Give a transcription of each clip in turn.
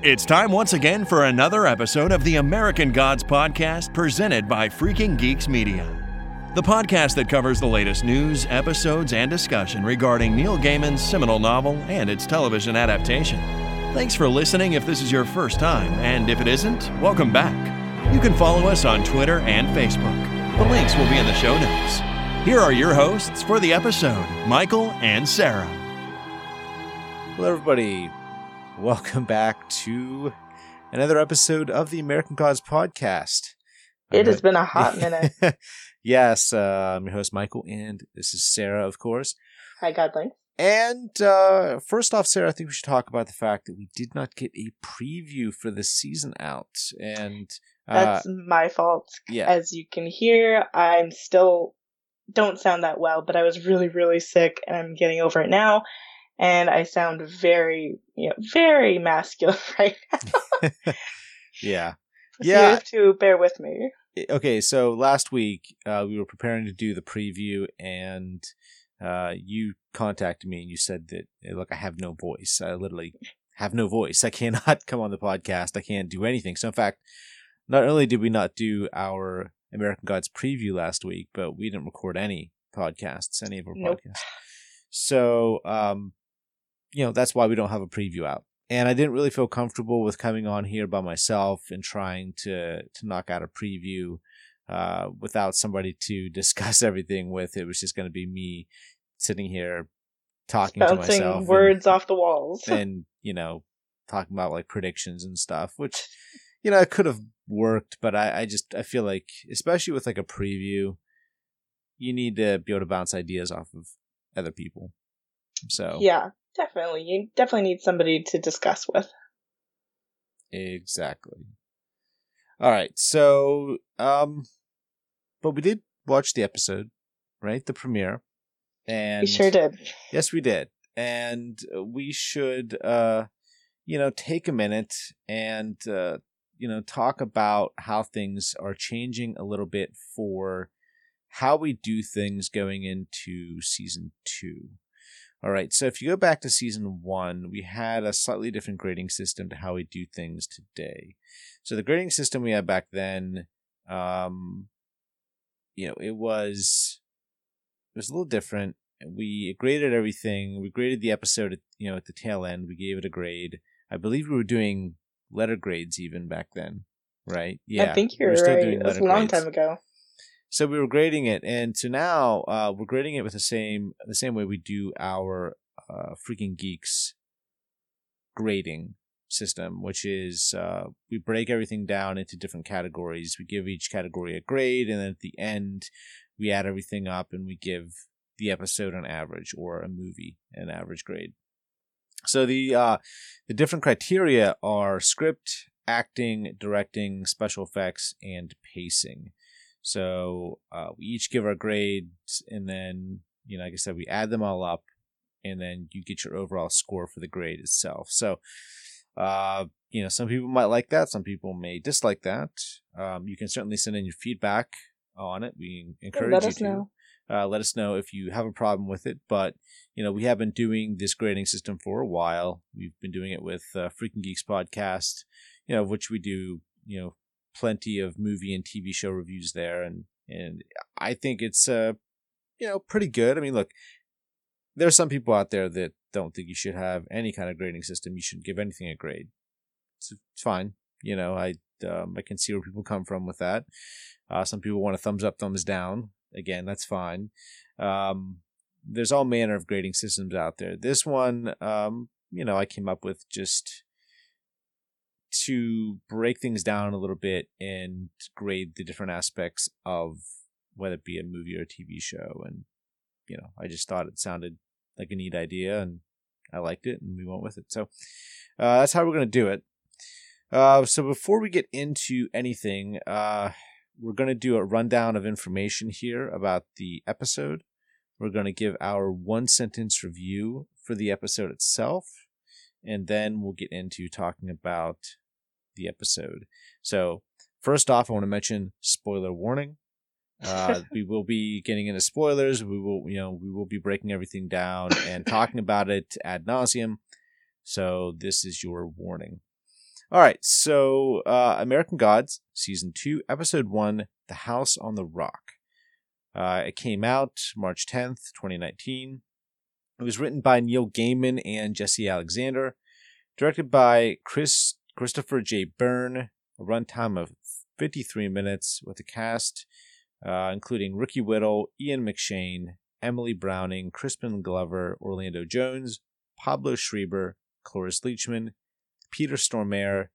It's time once again for another episode of the American Gods Podcast presented by Freaking Geeks Media. The podcast that covers the latest news, episodes, and discussion regarding Neil Gaiman's seminal novel and its television adaptation. Thanks for listening if this is your first time, and if it isn't, welcome back. You can follow us on Twitter and Facebook. The links will be in the show notes. Here are your hosts for the episode Michael and Sarah. Hello, everybody. Welcome back to another episode of the American Gods Podcast. It has been a hot minute. yes, uh, I'm your host, Michael, and this is Sarah, of course. Hi, Godling. And uh, first off, Sarah, I think we should talk about the fact that we did not get a preview for the season out. And uh, That's my fault. yeah, As you can hear, I'm still don't sound that well, but I was really, really sick and I'm getting over it now. And I sound very, you know, very masculine right now. yeah. So Yeah. you have to bear with me. okay, so last week uh, we were preparing to do the preview, and uh, you contacted me and you said that, "Hey, look, I have no voice. I literally have no voice. I cannot come on the podcast. I can't do anything. So, in fact, not only did we not do our American Gods preview last week, but we didn't record any podcasts, any of our Nope. podcasts. So, um, you know, that's why we don't have a preview out. And I didn't really feel comfortable with coming on here by myself and trying to to knock out a preview uh, without somebody to discuss everything with. It was just going to be me sitting here talking to myself, Bouncing and- words off the walls. and you know talking about like predictions and stuff which you know it could have worked but I, I just i feel like especially with like a preview you need to be able to bounce ideas off of other people so yeah, definitely. You definitely need somebody to discuss with. exactly all right so um but we did watch the episode right the premiere and We sure did. Yes, we did. And we should, uh, you know, take a minute and, uh, you know, talk about how things are changing a little bit for how we do things going into season two. All right. So if you go back to season one, we had a slightly different grading system to how we do things today. So the grading system we had back then, um, you know, it was it was a little different. We graded everything. We graded the episode, at, you know, at the tail end. We gave it a grade. I believe we were doing letter grades even back then, right? Yeah, I think we you're were still right. doing It was a long grades. time ago. So we were grading it, and so now uh, we're grading it with the same the same way we do our uh, freaking geeks grading system, which is uh, we break everything down into different categories. We give each category a grade, and then at the end we add everything up and we give the episode an average or a movie an average grade. So the uh, the different criteria are script, acting, directing, special effects, and pacing. So uh, we each give our grades, and then you know, like I said, we add them all up, and then you get your overall score for the grade itself. So, uh, you know, some people might like that, some people may dislike that. Um, you can certainly send in your feedback on it. We encourage let you us to. know. Uh, let us know if you have a problem with it. But you know, we have been doing this grading system for a while. We've been doing it with uh, Freaking Geeks podcast, you know, which we do, you know, plenty of movie and TV show reviews there, and and I think it's uh, you know, pretty good. I mean, look, there are some people out there that don't think you should have any kind of grading system. You shouldn't give anything a grade. It's, it's fine. You know, I um, I can see where people come from with that. Uh, some people want a thumbs up, thumbs down. Again, that's fine. Um, there's all manner of grading systems out there. This one, um, you know, I came up with just to break things down a little bit and grade the different aspects of whether it be a movie or a TV show. And, you know, I just thought it sounded like a neat idea and I liked it and we went with it. So uh, that's how we're going to do it. Uh, so before we get into anything, uh, we're going to do a rundown of information here about the episode. We're going to give our one sentence review for the episode itself, and then we'll get into talking about the episode. So, first off, I want to mention spoiler warning. Uh, we will be getting into spoilers. We will, you know, we will be breaking everything down and talking about it ad nauseum. So, this is your warning. All right, so uh, American Gods, season two, episode one, "The House on the Rock." Uh, it came out March tenth, twenty nineteen. It was written by Neil Gaiman and Jesse Alexander, directed by Chris Christopher J. Byrne. A runtime of fifty three minutes with a cast uh, including Ricky Whittle, Ian McShane, Emily Browning, Crispin Glover, Orlando Jones, Pablo Schreiber, Cloris Leachman, Peter Stormare,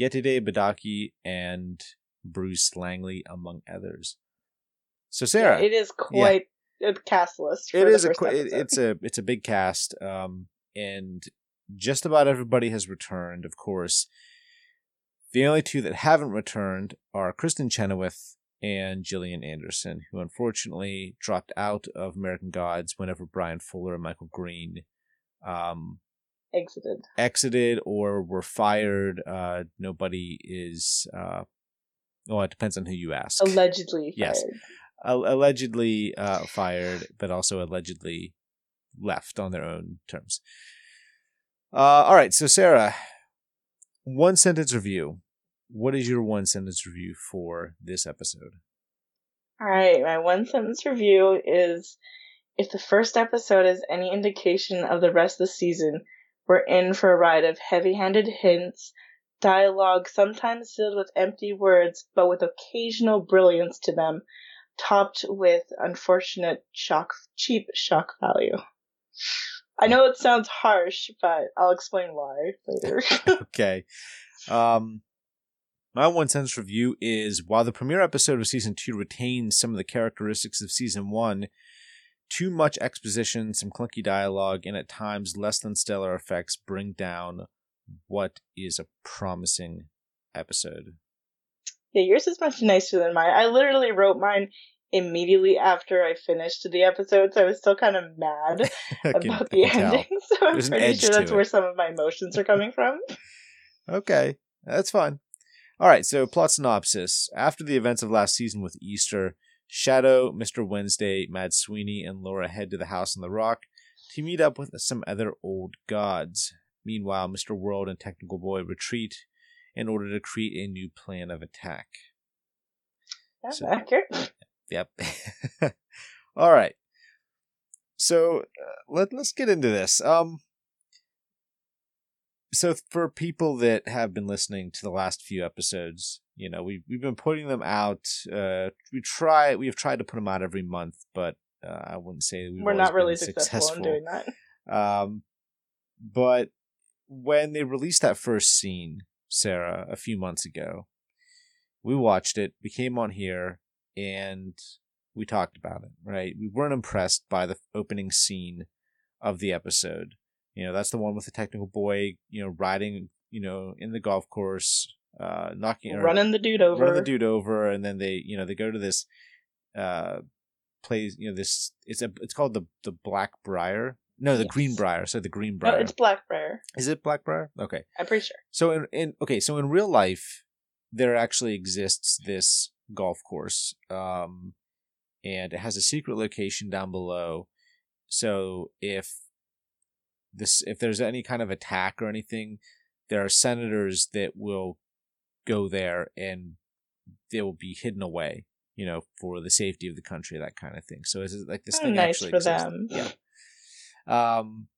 Yetide Badaki, and Bruce Langley, among others. So Sarah, it is quite a cast list. For it a it- it's a it's a big cast, um, and just about everybody has returned. Of course, the only two that haven't returned are Kristin Chenoweth and Gillian Anderson, who unfortunately dropped out of American Gods whenever Bryan Fuller and Michael Green um, exited. exited or were fired. Uh, nobody is. Uh, well, it depends on who you ask. Allegedly Yes. fired. Al- allegedly uh, fired, but also allegedly left on their own terms. Uh, all right, so Sarah, one sentence review. What is your one sentence review for this episode? All right, my one sentence review is if the first episode is any indication of the rest of the season, we're in for a ride of heavy handed hints, dialogue sometimes filled with empty words, but with occasional brilliance to them, topped with unfortunate shock, cheap shock value. I know it sounds harsh, but I'll explain why later. okay. Um, my one sentence review is while the premiere episode of season two retains some of the characteristics of season one, too much exposition, some clunky dialogue, and at times less than stellar effects bring down what is a promising episode. Yeah, yours is much nicer than mine. I literally wrote mine immediately after I finished the episode, so I was still kind of mad can- about the can tell. ending. So I'm There's pretty sure that's it. where some of my emotions are coming from. Okay, that's fine. All right, so plot synopsis. After the events of last season with Easter, Shadow, Mr. Wednesday, Mad Sweeney, and Laura head to the House on the Rock to meet up with some other old gods. Meanwhile, Mr. World and Technical Boy retreat in order to create a new plan of attack. That's So- accurate. Yep. All right. So uh, let let's get into this. Um. So for people that have been listening to the last few episodes, you know we we've been putting them out. Uh, we try we have tried to put them out every month, but uh, I wouldn't say we've We're not really been successful, in doing that. um, but when they released that first scene, Sarah, a few months ago, we watched it. We came on here and we talked about it. Right? We weren't impressed by the opening scene of the episode. You know, that's the one with the technical boy. You know, riding. You know, in the golf course, uh, knocking or Running the dude over. running the dude over, and then they, you know, they go to this, uh, plays, you know, this. It's a, it's called the the Black Briar. No, the Yes. Green Briar. So the Green No, it's Blackbriar. Is it Blackbriar? Okay. I'm pretty sure. So in, in okay, so in real life, there actually exists this golf course, um, and it has a secret location down below. So if this, if there's any kind of attack or anything, there are senators that will go there and they will be hidden away, you know, for the safety of the country, that kind of thing. So it's like this Oh, thing nice actually for exists. them. Yeah. Um,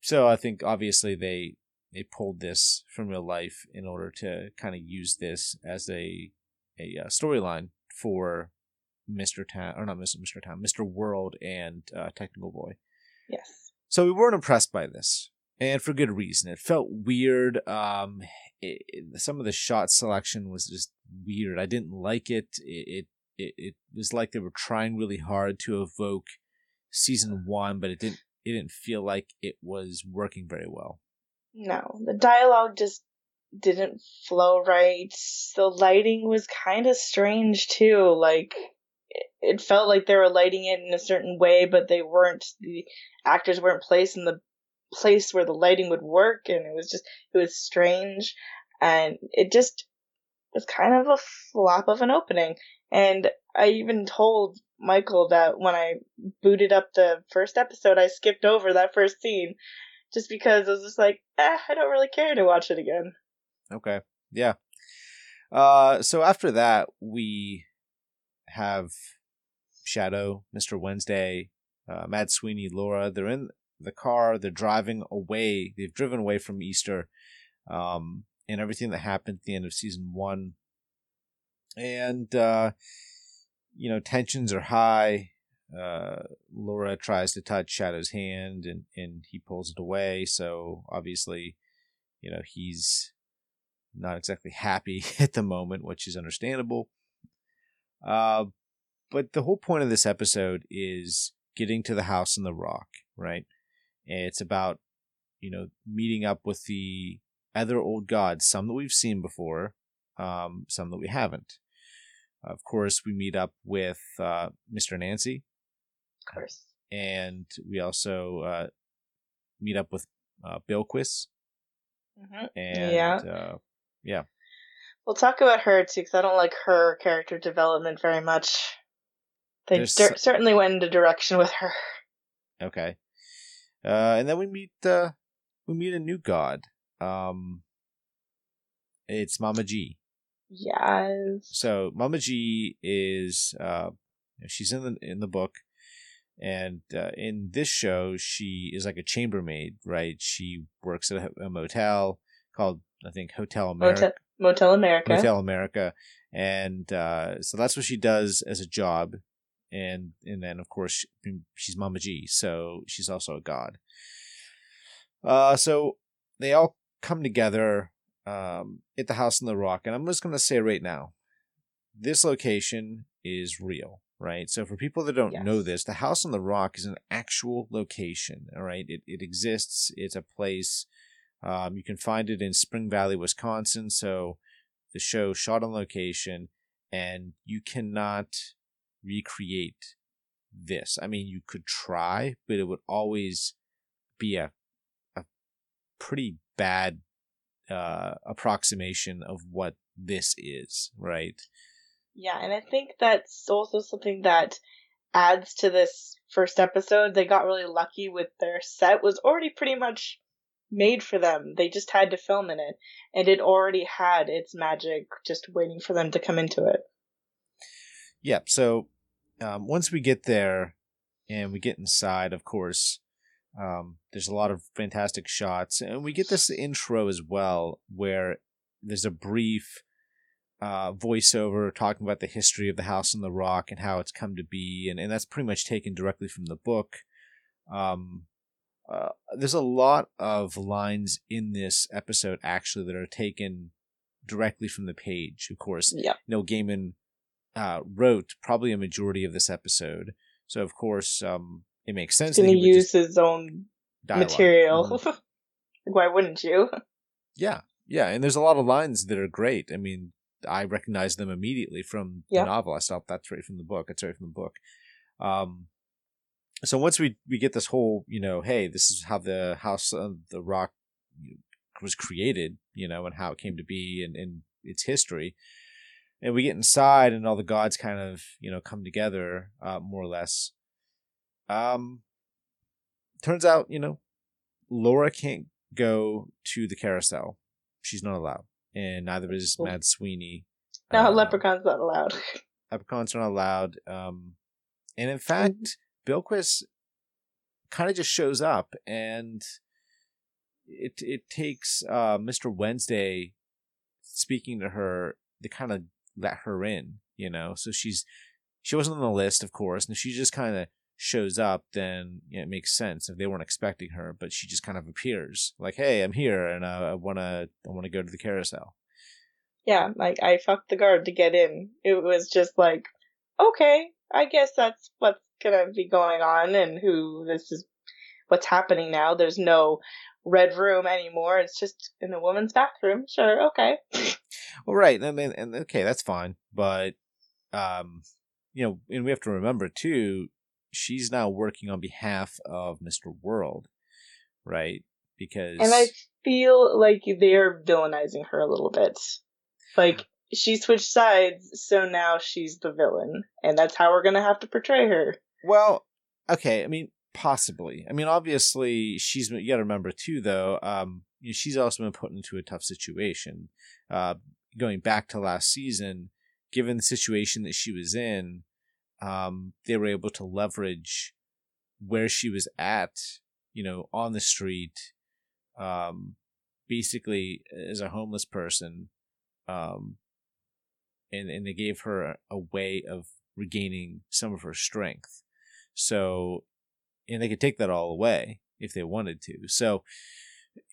so I think obviously they they pulled this from real life in order to kind of use this as a a uh, storyline for Mr. Town or not Mr. Mr. Town, Mr. World and uh, Technical Boy. Yes. So we weren't impressed by this, and for good reason. It felt weird. Um, it, it- some of the shot selection was just weird. I didn't like it. It, it it it was like they were trying really hard to evoke season one, but it didn't. It didn't feel like it was working very well. No, the dialogue just didn't flow right. The lighting was kind of strange too. Like it- felt like they were lighting it in a certain way, but they weren't. The actors weren't placed in the place where the lighting would work, and it was just it was strange, and it just was kind of a flop of an opening. And I even told Michael that when I booted up the first episode, I skipped over that first scene just because I was just like, eh, I don't really care to watch it again. Okay. Yeah. Uh, so after that, we have Shadow, Mr. Wednesday, uh, Mad Sweeney, Laura. They're in the car. They're driving away. They've driven away from Easter, um, and everything that happened at the end of season one. And uh, you know, tensions are high. Uh, Laura tries to touch Shadow's hand, and and he pulls it away. So obviously, you know, he's not exactly happy at the moment, which is understandable. Uh, but the whole point of this episode is getting to the house in the rock, right? It's about, you know, meeting up with the other old gods, some that we've seen before, um, some that we haven't. Of course, we meet up with uh, Mr. Nancy. Of course. And we also uh, meet up with uh, Bilquis. Mm-hmm. And Yeah. uh, yeah. We'll talk about her too, because I don't like her character development very much. They cer- certainly went into direction with her. Okay. Uh, and then we meet uh, we meet a new god. Um, it's Mama G. Yes. So Mama G is uh, she's in the in the book, and uh, in this show she is like a chambermaid, right? She works at a, a motel called I think Hotel America. Motel, Motel America. Motel America, and uh, so that's what she does as a job, and and then of course she, she's Mama G, so she's also a god. Uh, so they all come together um, at the house on the rock, and I'm just gonna say right now, this location is real. Right. So for people that don't Yes. know this, the house on the rock is an actual location. All right. It, it exists. It's a place. Um, you can find it in Spring Valley, Wisconsin. So the show shot on location, and you cannot recreate this. I mean, you could try, but it would always be a a pretty bad uh, approximation of what this is, right? Yeah, and I think that's also something that adds to this first episode. They got really lucky with their set was already pretty much made for them. They just had to film in it, and it already had its magic just waiting for them to come into it. Yep. So um, once we get there and we get inside, of course, um, there's a lot of fantastic shots, and we get this intro as well, where there's a brief uh, voiceover talking about the history of the house on the rock and how it's come to be, and, and that's pretty much taken directly from the book. Um, uh, there's a lot of lines in this episode actually that are taken directly from the page. Of course, Yeah. Neil Gaiman uh, wrote probably a majority of this episode, so of course um, it makes sense. He's gonna he use his own material. Mhm. Why wouldn't you? Yeah, yeah, and there's a lot of lines that are great. I mean, I recognize them immediately from Yeah. the novel. I stopped that's right from the book. It's right from the book. Um, so once we we get this whole, you know, hey, this is how the House of the Rock was created, you know, and how it came to be, and, and its history. And we get inside, and all the gods kind of, you know, come together, uh, more or less. Um, turns out, you know, Laura can't go to the carousel. She's not allowed, and neither is. Mad Sweeney. No, Uh, leprechaun's not allowed. leprechauns are not allowed. Um, and in fact, Bilquis kind of just shows up, and it it takes uh, Mr. Wednesday speaking to her to kind of let her in, you know. So she's she wasn't on the list, of course, and she just kind of shows up. Then you know, it makes sense if they weren't expecting her, but she just kind of appears, like, "Hey, I'm here, and uh, I wanna I wanna go to the carousel." yeah, like I fucked the guard to get in. It was just like, okay, I guess that's what's gonna be going on and who this is what's happening now. There's no red room anymore. It's just in the woman's bathroom. Sure, okay. Well, right. I mean, and okay, that's fine, but um, you know, and we have to remember too, she's now working on behalf of Mister World, right? Because And I feel like they're villainizing her a little bit. Like she switched sides, so now she's the villain, and that's how we're gonna have to portray her. well, okay. I mean, possibly. I mean, obviously, she's. You got to remember too, though. Um, you know, she's also been put into a tough situation. Uh, going back to last season, given the situation that she was in, um, they were able to leverage where she was at, you know, on the street, um, basically as a homeless person, um, and and they gave her a, way of regaining some of her strength. So, and they could take that all away if they wanted to. So,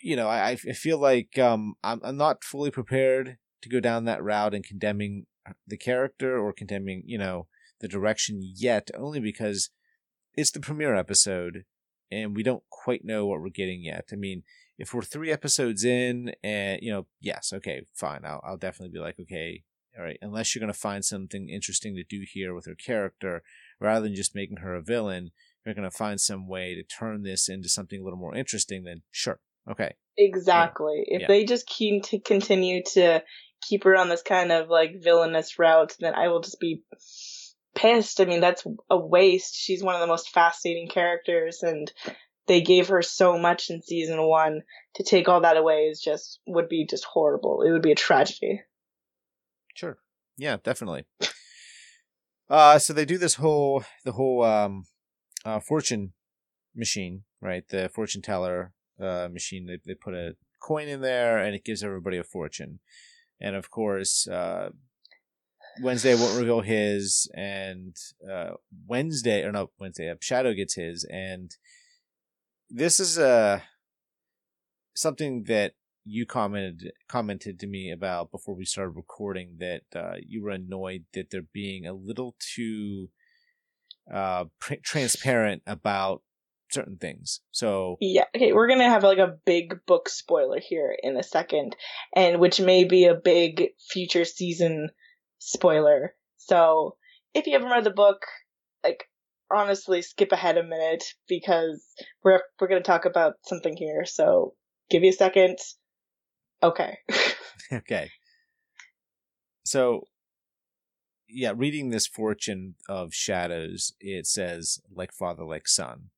you know, I, I feel like um, I'm, I'm not fully prepared to go down that route and condemning the character or condemning, you know, the direction yet, only because it's the premiere episode and we don't quite know what we're getting yet. I mean, if we're three episodes in and, you know, yes, okay, fine. I'll, I'll definitely be like, okay, all right, unless you're going to find something interesting to do here with her character, rather than just making her a villain, you're going to find some way to turn this into something a little more interesting, then sure, okay. Exactly. Yeah. If yeah. they just keep to continue to keep her on this kind of like villainous route, then I will just be pissed. I mean, that's a waste. She's one of the most fascinating characters, and they gave her so much in season one. To take all that away is just would be just horrible. It would be a tragedy. Sure. Yeah, definitely. Uh, so they do this whole the whole um, uh, fortune machine, right? The fortune teller uh, machine. They they put a coin in there, and it gives everybody a fortune. And of course, uh, Wednesday won't reveal his, and uh, Wednesday or no Wednesday, uh, Shadow gets his, and this is a uh, something that you commented commented to me about before we started recording that uh, you were annoyed that they're being a little too uh, pr- transparent about certain things. So yeah, okay, we're gonna have like a big book spoiler here in a second, and which may be a big future season spoiler. So if you haven't read the book, like honestly, skip ahead a minute because we're we're gonna talk about something here. So give you a second. Okay. okay. So yeah, reading this fortune of shadows, it says like father, like son.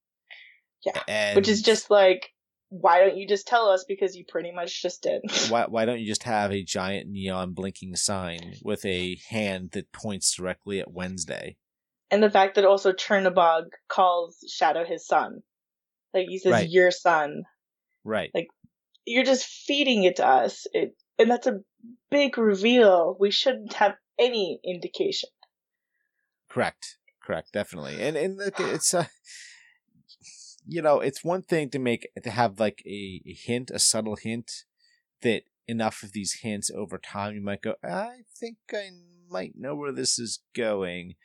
Yeah. And Which is just like, why don't you just tell us? Because you pretty much just did. why, why don't you just have a giant neon blinking sign with a hand that points directly at Wednesday? And the fact that also chernobog calls Shadow his son. Like he says, right. your son. Right. Like, you're just feeding it to us. It, and that's a big reveal. We shouldn't have any indication. Correct. Correct. Definitely. And, and look, it's, uh, you know, it's one thing to make to have like a, a hint, a subtle hint that enough of these hints over time you might go, I think I might know where this is going.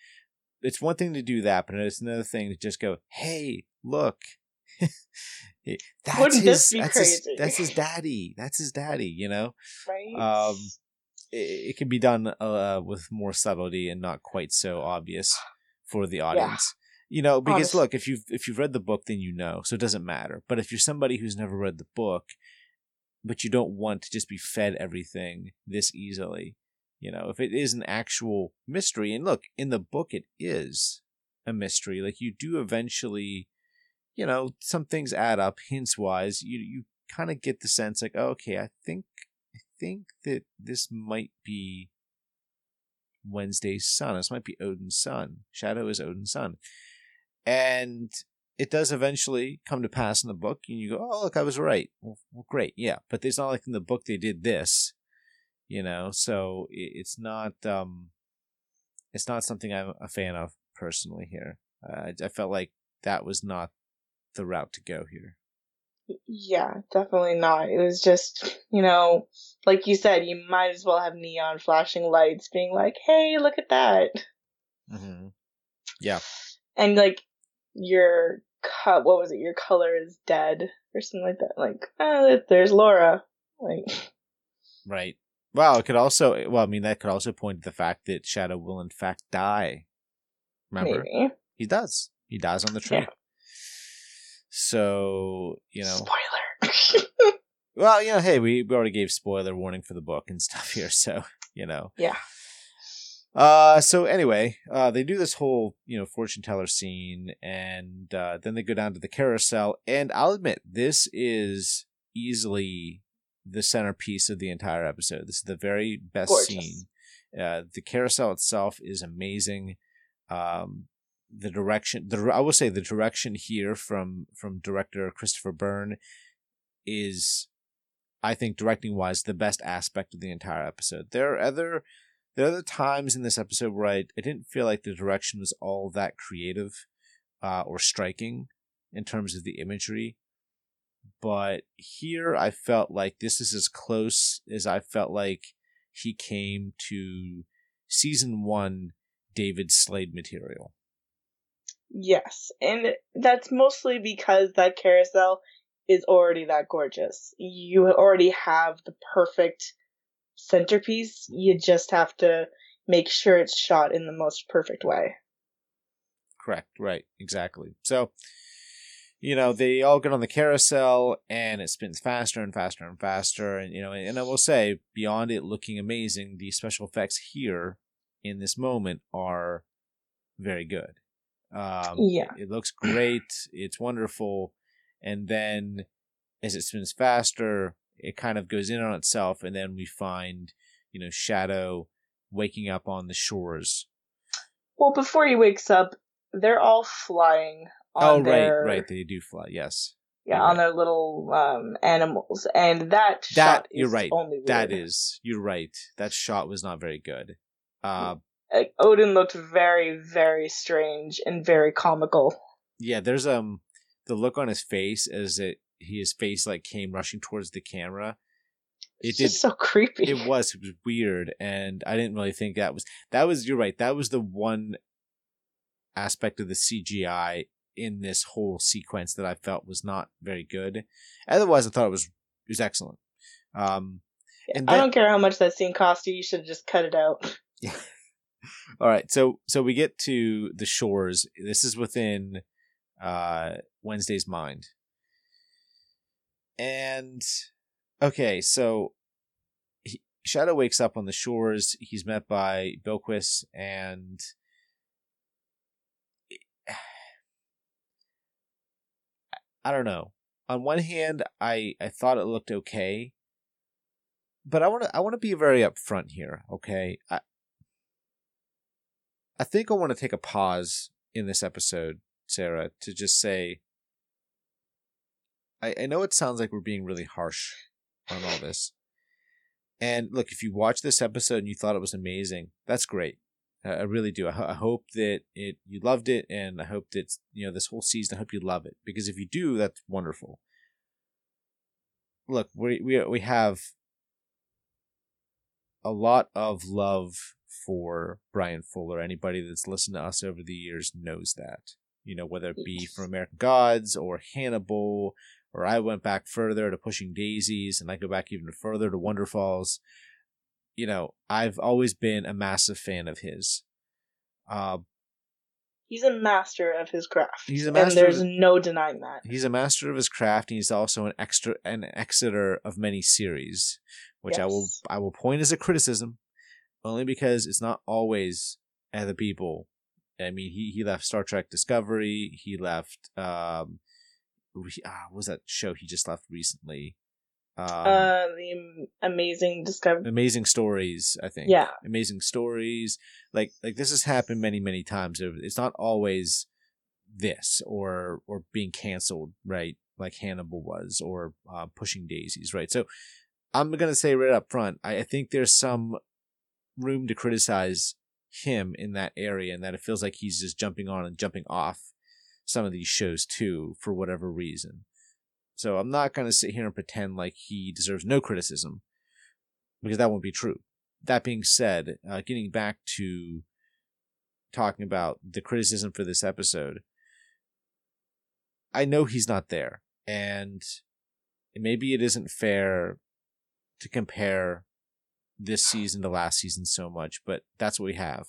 It's one thing to do that, but it's another thing to just go, hey, look. that's Wouldn't his, that's His, that's his daddy. That's his daddy, you know? Right. Um, it, it can be done uh, with more subtlety and not quite so obvious for the audience. You know, because Honestly. look, if you've if you've read the book, then you know, so it doesn't matter. But if you're somebody who's never read the book, but you don't want to just be fed everything this easily, you know, if it is an actual mystery, and look, in the book it is a mystery. Like you do eventually, you know, some things add up hints wise. You you kind of get the sense like, oh, okay, I think I think that this might be Wednesday's son. This might be Odin's son. Shadow is Odin's son. And it does eventually come to pass in the book, and you go, "Oh, look, I was right." Well, well great, yeah. But it's not like in the book they did this, you know. So it's not, um, it's not something I'm a fan of personally. Here, uh, I felt like that was not the route to go here. Yeah, definitely not. It was just, you know, like you said, you might as well have neon flashing lights being like, "Hey, look at that." Mm-hmm. Yeah. And like your cut what was it? Your color is dead or something like that. Like oh there's laura. Like right. Well it could also well i mean that could also point to the fact that shadow will in fact die. Remember? Maybe. he does. He dies on the train. Yeah. so you know. Spoiler. Well you know hey we, we already gave spoiler warning for the book and stuff here so you know. Yeah uh, so anyway, uh, they do this whole, you know, fortune teller scene, and uh, then they go down to the carousel. And I'll admit, this is easily the centerpiece of the entire episode. This is the very best Gorgeous. scene. Uh, the carousel itself is amazing. Um, the direction, the I will say, the direction here from from director Christopher Byrne is, I think, directing wise, the best aspect of the entire episode. There are other there are other times in this episode where I, I didn't feel like the direction was all that creative uh, or striking in terms of the imagery. But here I felt like this is as close as I felt like he came to season one David Slade material. Yes, and that's mostly because that carousel is already that gorgeous. You already have the perfect centerpiece. You just have to make sure it's shot in the most perfect way. Correct. Right. Exactly. So, you know, they all get on the carousel and it spins faster and faster and faster. And, you know, and I will say, beyond it looking amazing, the special effects here in this moment are very good. Um, Yeah. It looks great. It's wonderful. And then as it spins faster, it kind of goes in on itself. And then we find, you know, Shadow waking up on the shores. Well, before he wakes up, they're all flying on Oh, their right, right. They do fly. Yes. yeah you're on right. their little um, animals, and that That shot you're is right. Only That is, you're right. That shot was not very good. Uh, Like, Odin looked very, very strange and very comical. yeah. There's um the look on his face as it his face like came rushing towards the camera. It It's did. just so creepy. It was. It was weird, and I didn't really think that was that was. You're right. That was the one aspect of the CGI in this whole sequence that I felt was not very good. Otherwise, I thought it was it was excellent. Um, and I don't care how much that scene cost you. You should have just cut it out. All right, so so we get to the shores. This is within uh Wednesday's mind. And okay, so he, Shadow wakes up on the shores. He's met by Bilquis and I don't know. On one hand, I I thought it looked okay, but I want to I want to be very upfront here, okay? I I think I want to take a pause in this episode, Sarah, to just say I, I know it sounds like we're being really harsh on all this. And look, if you watched this episode and you thought it was amazing, that's great. I I really do. I, ho- I hope that it you loved it, and I hope that you know this whole season. I hope you love it because if you do, that's wonderful. Look, we we we have a lot of love for Bryan Fuller. Anybody that's listened to us over the years knows that. You know, whether it be from American Gods or Hannibal, or I went back further to Pushing Daisies, and I go back even further to Wonderfalls. You know, I've always been a massive fan of his. Uh, He's a master of his craft. He's a and master there's of- no denying that. he's a master of his craft, and he's also an extra an exeter of many series, which I will I will point as a criticism, only because it's not always other people. I mean, he he left Star Trek Discovery. He left um, ah, what was that show he just left recently? Um, uh, the amazing discovery. amazing stories. I think. Yeah. amazing stories. Like like this has happened many many times. It's not always this or or being canceled, right? Like Hannibal was, or uh, Pushing Daisies, right? So I'm gonna say right up front, I, I think there's some room to criticize him in that area, and that it feels like he's just jumping on and jumping off some of these shows too for whatever reason. So I'm not gonna sit here and pretend like he deserves no criticism because that won't be true. That being said, uh, getting back to talking about the criticism for this episode, I know he's not there, and maybe it isn't fair to compare this season to last season so much, but that's what we have.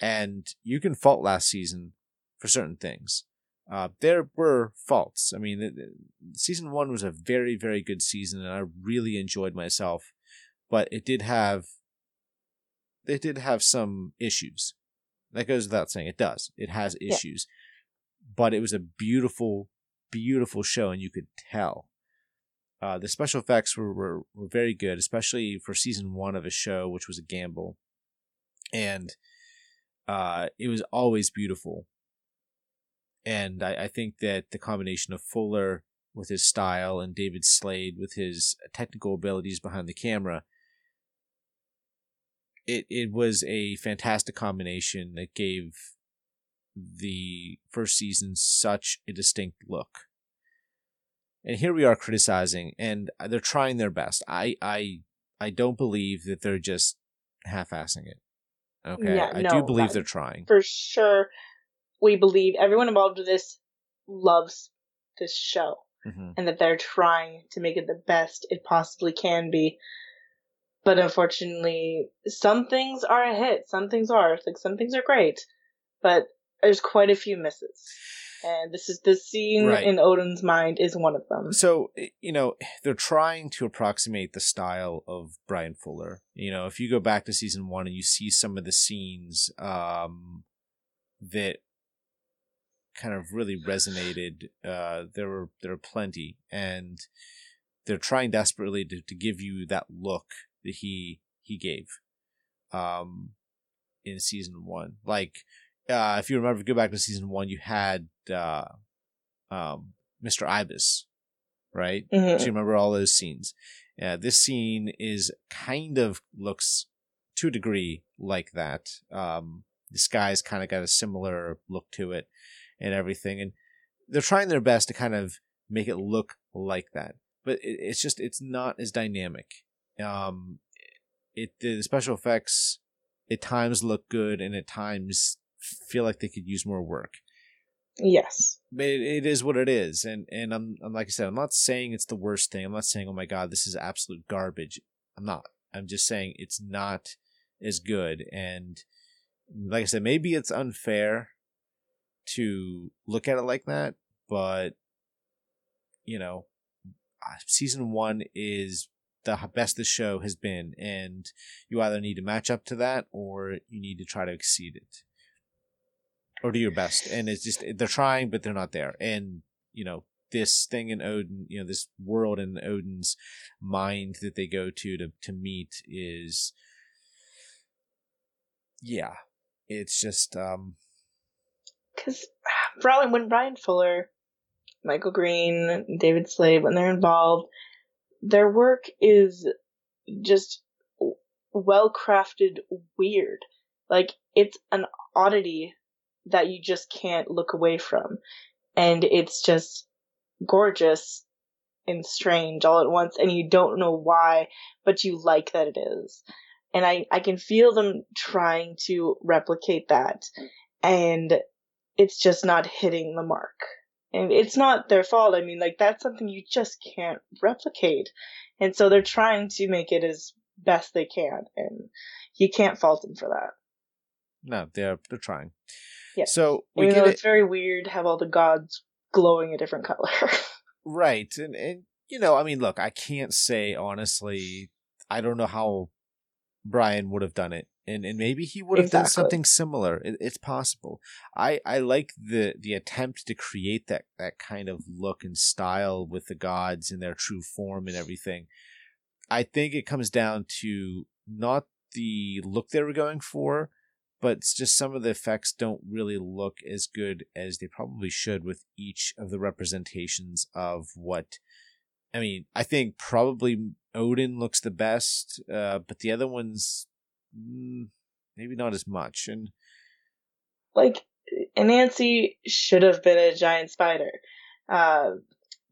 And you can fault last season for certain things. Uh, there were faults. I mean, the, the- season one was a very, very good season, and I really enjoyed myself. But it did have, it did have some issues. That goes without saying. It does. It has Yeah. issues, but it was a beautiful, beautiful show, and you could tell. uh, the special effects were, were were very good, especially for season one of a show, which was a gamble, and uh, it was always beautiful. And I, I think that the combination of Fuller with his style and David Slade with his technical abilities behind the camera, it it was a fantastic combination that gave the first season such a distinct look. And here we are criticizing, and they're trying their best. I I I don't believe that they're just half-assing it. Okay, Yeah, I no, do believe they're trying. For sure, we believe everyone involved with this loves this show hmm and that they're trying to make it the best it possibly can be. But unfortunately, some things are a hit, some things are like some things are great, but there's quite a few misses. And this is the scene Right. in Odin's mind is one of them. So you know they're trying to approximate the style of Bryan Fuller. You know, if you go back to season one and you see some of the scenes um, that kind of really resonated, uh, there were there were plenty, and they're trying desperately to, to give you that look that he he gave um, in season one. Like uh, if you remember, go back to season one, you had uh, um, Mr. Ibis, right? Mhm. So you remember all those scenes. Uh, this scene is kind of looks to a degree like that. Um, this guy's kind of got a similar look to it and everything, and they're trying their best to kind of make it look like that. But it, it's just it's not as dynamic. Um, it the special effects at times look good, and at times feel like they could use more work Yes. but it, it is what it is and and I'm, I'm like i said i'm not saying it's the worst thing i'm not saying oh my god this is absolute garbage i'm not i'm just saying it's not as good and like i said maybe it's unfair to look at it like that but you know season one is the best the show has been and you either need to match up to that or you need to try to exceed it. Or do your best and it's just they're trying but they're not there and you know this thing in odin you know this world in odin's mind that they go to to, to meet is yeah it's just um Because Bryan, when Bryan Fuller, Michael Green, David Slade, when they're involved, their work is just well crafted, weird. Like it's an oddity that you just can't look away from, and it's just gorgeous and strange all at once, and you don't know why, but you like that it is. And I, I can feel them trying to replicate that. And it's just not hitting the mark. And it's not their fault. I mean, like, that's something you just can't replicate. And so they're trying to make it as best they can. And you can't fault them for that. no they're they're trying Yeah. so we Even get though it it's very weird to have all the gods glowing a different color. Right. And and you know, I mean, look, I can't say honestly, I don't know how Bryan would have done it. And and maybe he would have done something similar. It, it's possible. I I like the the attempt to create that that kind of look and style with the gods in their true form and everything. I think it comes down to not the look they were going for, but it's just some of the effects don't really look as good as they probably should with each of the representations of what I mean, I think probably Odin looks the best, uh, but the other ones maybe not as much. And like, Nancy should have been a giant spider. Uh,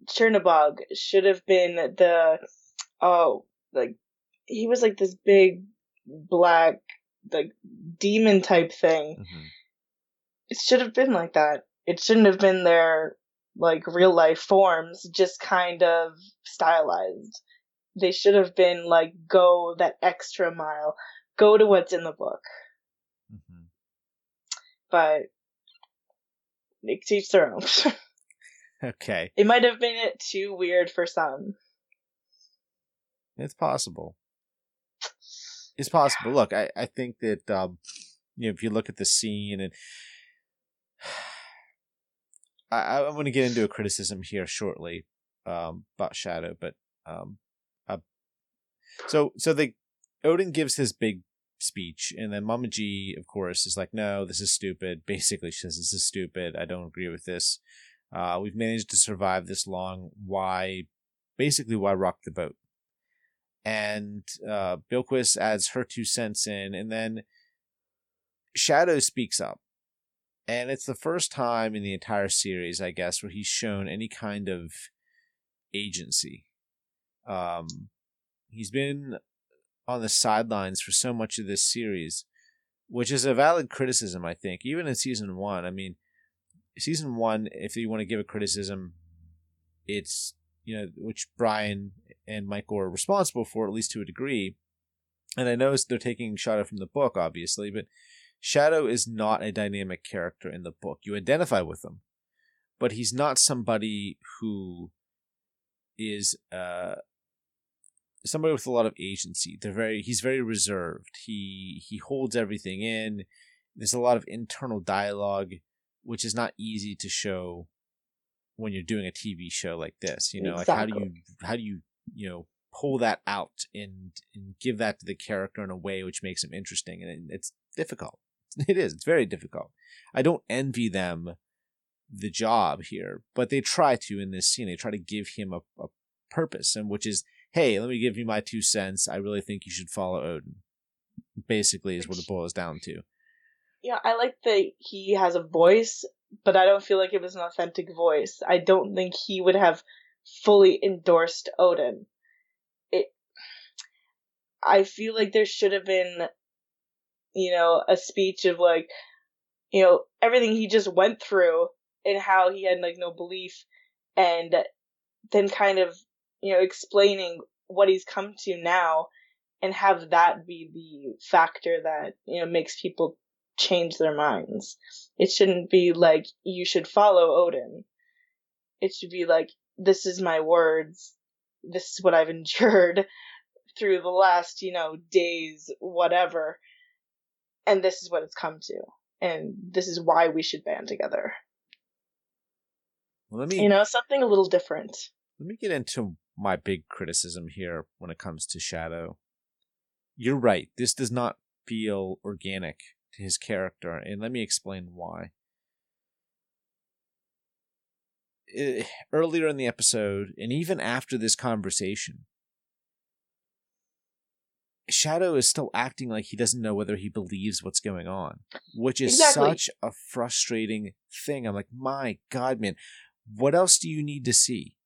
Chernobog should have been the, oh, like, he was like this big, black, like, demon type thing. mhm. it should have been like that. It shouldn't have been their like real life forms, just kind of stylized. They should have been like go that extra mile, go to what's in the book. Mhm. But they teach their own. okay, it might have been too weird for some. it's possible. It's possible. Look, I, I think that um, you know if you look at the scene and I, I'm going to get into a criticism here shortly um, about Shadow, but Um, uh, so so the Odin gives his big speech, and then Mama-Ji, of course, is like, "No, this is stupid." Basically, she says, "This is stupid. I don't agree with this. Uh, we've managed to survive this long. Why? Basically, why rock the boat?" And uh, Bilquis adds her two cents in, and then Shadow speaks up. And it's the first time in the entire series, I guess, where he's shown any kind of agency. Um, he's been on the sidelines for so much of this series, which is a valid criticism, I think. Even in season one, I mean, season one, if you want to give a criticism, it's you know which Bryan and Michael are responsible for, at least to a degree. And I know they're taking Shadow from the book, obviously, but Shadow is not a dynamic character in the book. You identify with him, but he's not somebody who is uh somebody with a lot of agency. They're very he's very reserved. He he holds everything in. There's a lot of internal dialogue, which is not easy to show when you're doing a TV show like this. You know, exactly. like how do you how do you you know pull that out and and give that to the character in a way which makes him interesting, and it's difficult. It is. It's very difficult. I don't envy them the job here, but they try to in this scene. They try to give him a, a purpose, and which is, hey, let me give you my two cents. I really think you should follow Odin. Basically, is what it boils down to. Yeah, I like that he has a voice, but I don't feel like it was an authentic voice. I don't think he would have fully endorsed Odin. It. I feel like there should have been you know, a speech of like, you know, everything he just went through and how he had like no belief and then kind of, you know, explaining what he's come to now and have that be the factor that, you know, makes people change their minds. It shouldn't be like, you should follow Odin. It should be like, this is my words. This is what I've endured through the last, you know, days, whatever and this is what it's come to and this is why we should band together well, let me you know something a little different let me get into my big criticism here when it comes to shadow you're right this does not feel organic to his character and let me explain why it, earlier in the episode and even after this conversation Shadow is still acting like he doesn't know whether he believes what's going on, which is exactly. such a frustrating thing. I'm like, my God, man, what else do you need to see?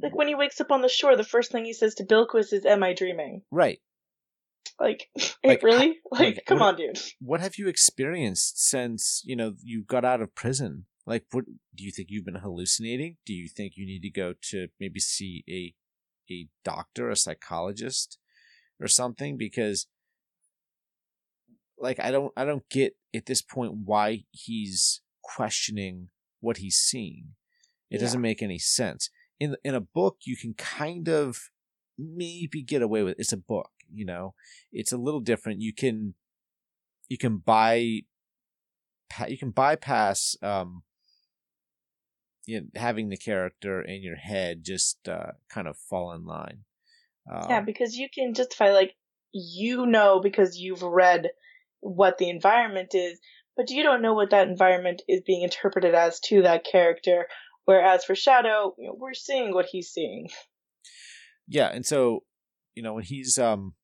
Like when he wakes up on the shore, the first thing he says to Bilquis is, "Am I dreaming?" Right. Like, like really? Like, like come what, on, dude. What have you experienced since you know you got out of prison? Like, what do you think you've been hallucinating? Do you think you need to go to maybe see a a doctor, a psychologist? or something because like I don't I don't get at this point why he's questioning what he's seeing. It yeah. doesn't make any sense. In in a book you can kind of maybe get away with it. it's a book, you know. It's a little different. You can you can buy you can bypass um you know, having the character in your head just uh, kind of fall in line. Um, yeah, because you can justify like you know because you've read what the environment is, but you don't know what that environment is being interpreted as to that character. Whereas for Shadow, you know, we're seeing what he's seeing. Yeah, and so you know when he's um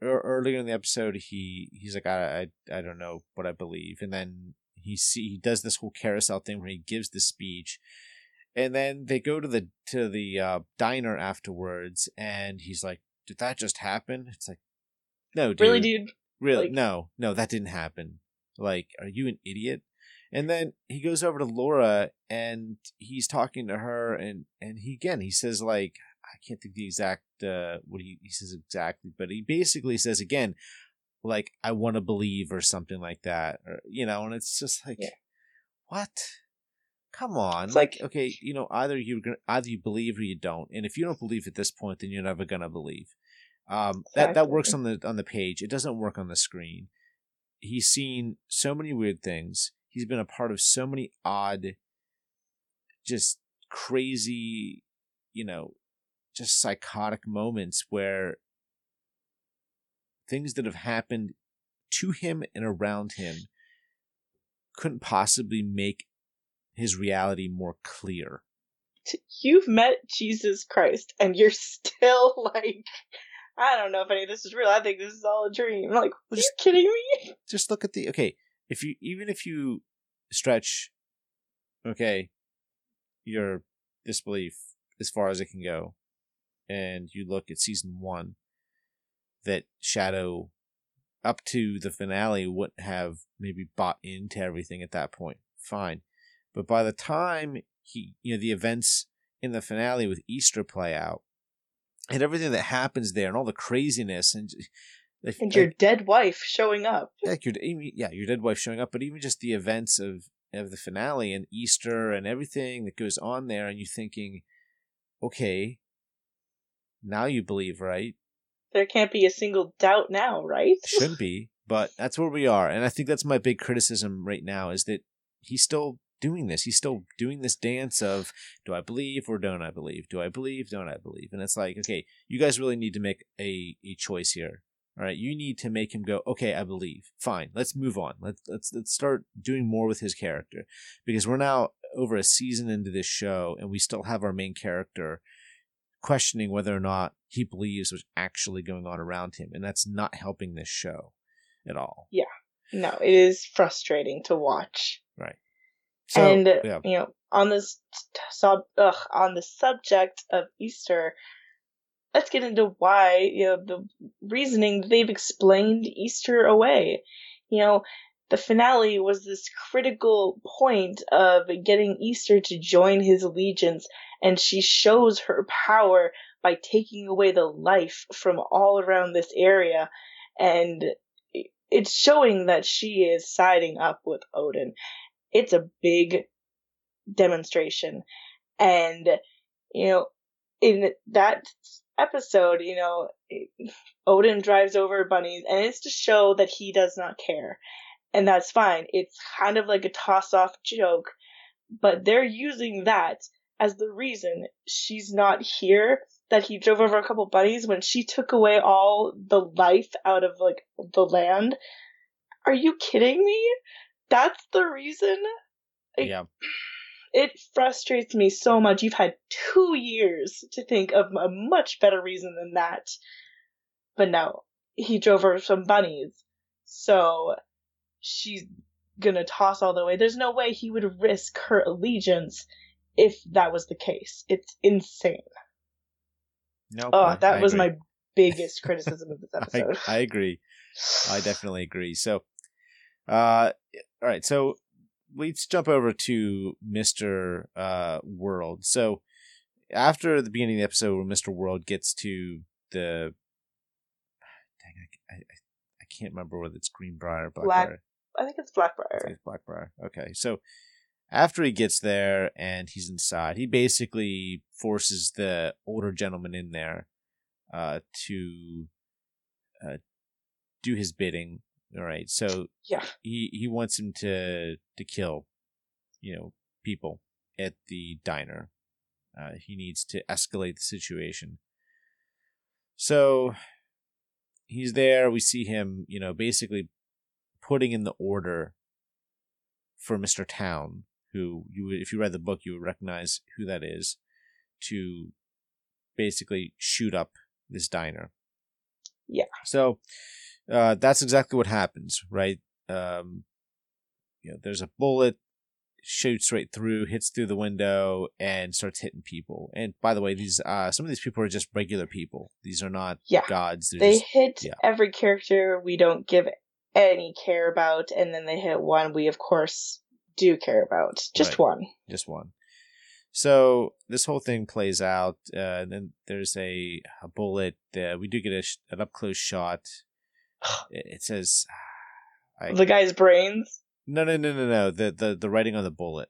earlier in the episode, he he's like I I, I don't know what I believe, and then he see he does this whole carousel thing where he gives the speech, and then they go to the to the uh, diner afterwards, and he's like, "Did that just happen?" It's like, "No, dude. Really, dude? Really? Like... No, no, that didn't happen. Like, are you an idiot?" And then he goes over to Laura, and he's talking to her, and and he again he says like, I can't think the exact uh, what he he says exactly, but he basically says again, like, I want to believe or something like that, or you know, and it's just like, yeah. what? Come on, it's like, okay, you know, either you either you believe or you don't, and if you don't believe at this point, then you're never gonna believe. Um, that that works on the on the page. It doesn't work on the screen. He's seen so many weird things. He's been a part of so many odd, just crazy, you know, just psychotic moments where things that have happened to him and around him couldn't possibly make his reality more clear. You've met Jesus Christ and you're still like, I don't know if any of this is real. I think this is all a dream. Like, are you kidding me? Just look at the okay. If you even if you stretch, okay, your disbelief as far as it can go, and you look at season one, that Shadow up to the finale wouldn't have maybe bought into everything at that point. Fine. But by the time he, you know, the events in the finale with Easter play out and everything that happens there and all the craziness and, like, and your like, dead wife showing up. Yeah, your, yeah, your dead wife showing up, but even just the events of, of the finale and Easter and everything that goes on there and you thinking, okay, now you believe, right? there can't be a single doubt now, right? Shouldn't be, but that's where we are. And I think that's my big criticism right now is that he's still doing this. He's still doing this dance of do I believe or don't I believe? Do I believe? Don't I believe? And it's like, okay, you guys really need to make a, a choice here. All right, you need to make him go, okay, I believe. Fine, let's move on. Let's let's let's start doing more with his character because we're now over a season into this show and we still have our main character questioning whether or not he believes what's actually going on around him, and that's not helping this show at all. Yeah, no, it is frustrating to watch. Right. So, and yeah. you know, on this sub, ugh, on the subject of Easter, let's get into why you know the reasoning they've explained Easter away. You know, the finale was this critical point of getting Easter to join his allegiance, and she shows her power by taking away the life from all around this area, and it's showing that she is siding up with Odin. It's a big demonstration, and you know, in that episode, you know, Odin drives over bunnies, and it's to show that he does not care and that's fine. It's kind of like a toss off joke, but they're using that as the reason she's not here. That he drove over a couple bunnies when she took away all the life out of like the land. Are you kidding me? That's the reason. Like, yeah. It frustrates me so much. You've had two years to think of a much better reason than that. But no, he drove over some bunnies. So she's gonna toss all the way. There's no way he would risk her allegiance if that was the case. It's insane. No, oh, that I was agree. my biggest criticism of this episode. I, I, agree. I definitely agree. So, uh, all right. So let's jump over to Mister uh, World. So after the beginning of the episode, where Mister World gets to the, dang, I, I, I can't remember whether it's Greenbrier, Blackbriar. Black I think it's Blackbriar. I think it's Blackbriar. Okay, so after he gets there and he's inside, he basically forces the older gentleman in there uh, to uh, do his bidding. All right, so yeah, he he wants him to to kill, you know, people at the diner. Uh, he needs to escalate the situation. So he's there. We see him, you know, basically putting in the order for Mr. Town, who you would, if you read the book, you would recognize who that is, to basically shoot up this diner. Yeah. So uh, that's exactly what happens, right? Um, you know, there's a bullet shoots right through, hits through the window, and starts hitting people. And by the way, these uh, some of these people are just regular people. These are not yeah. gods. They're they just, hit yeah. every character. We don't give any care about, and then they hit one we of course do care about. Just right. one. Just one. So this whole thing plays out, uh, and then there's a, a bullet. Uh, we do get a, an up close shot. it, says I, the guy's brains. No, no, no, no, no. The the the writing on the bullet.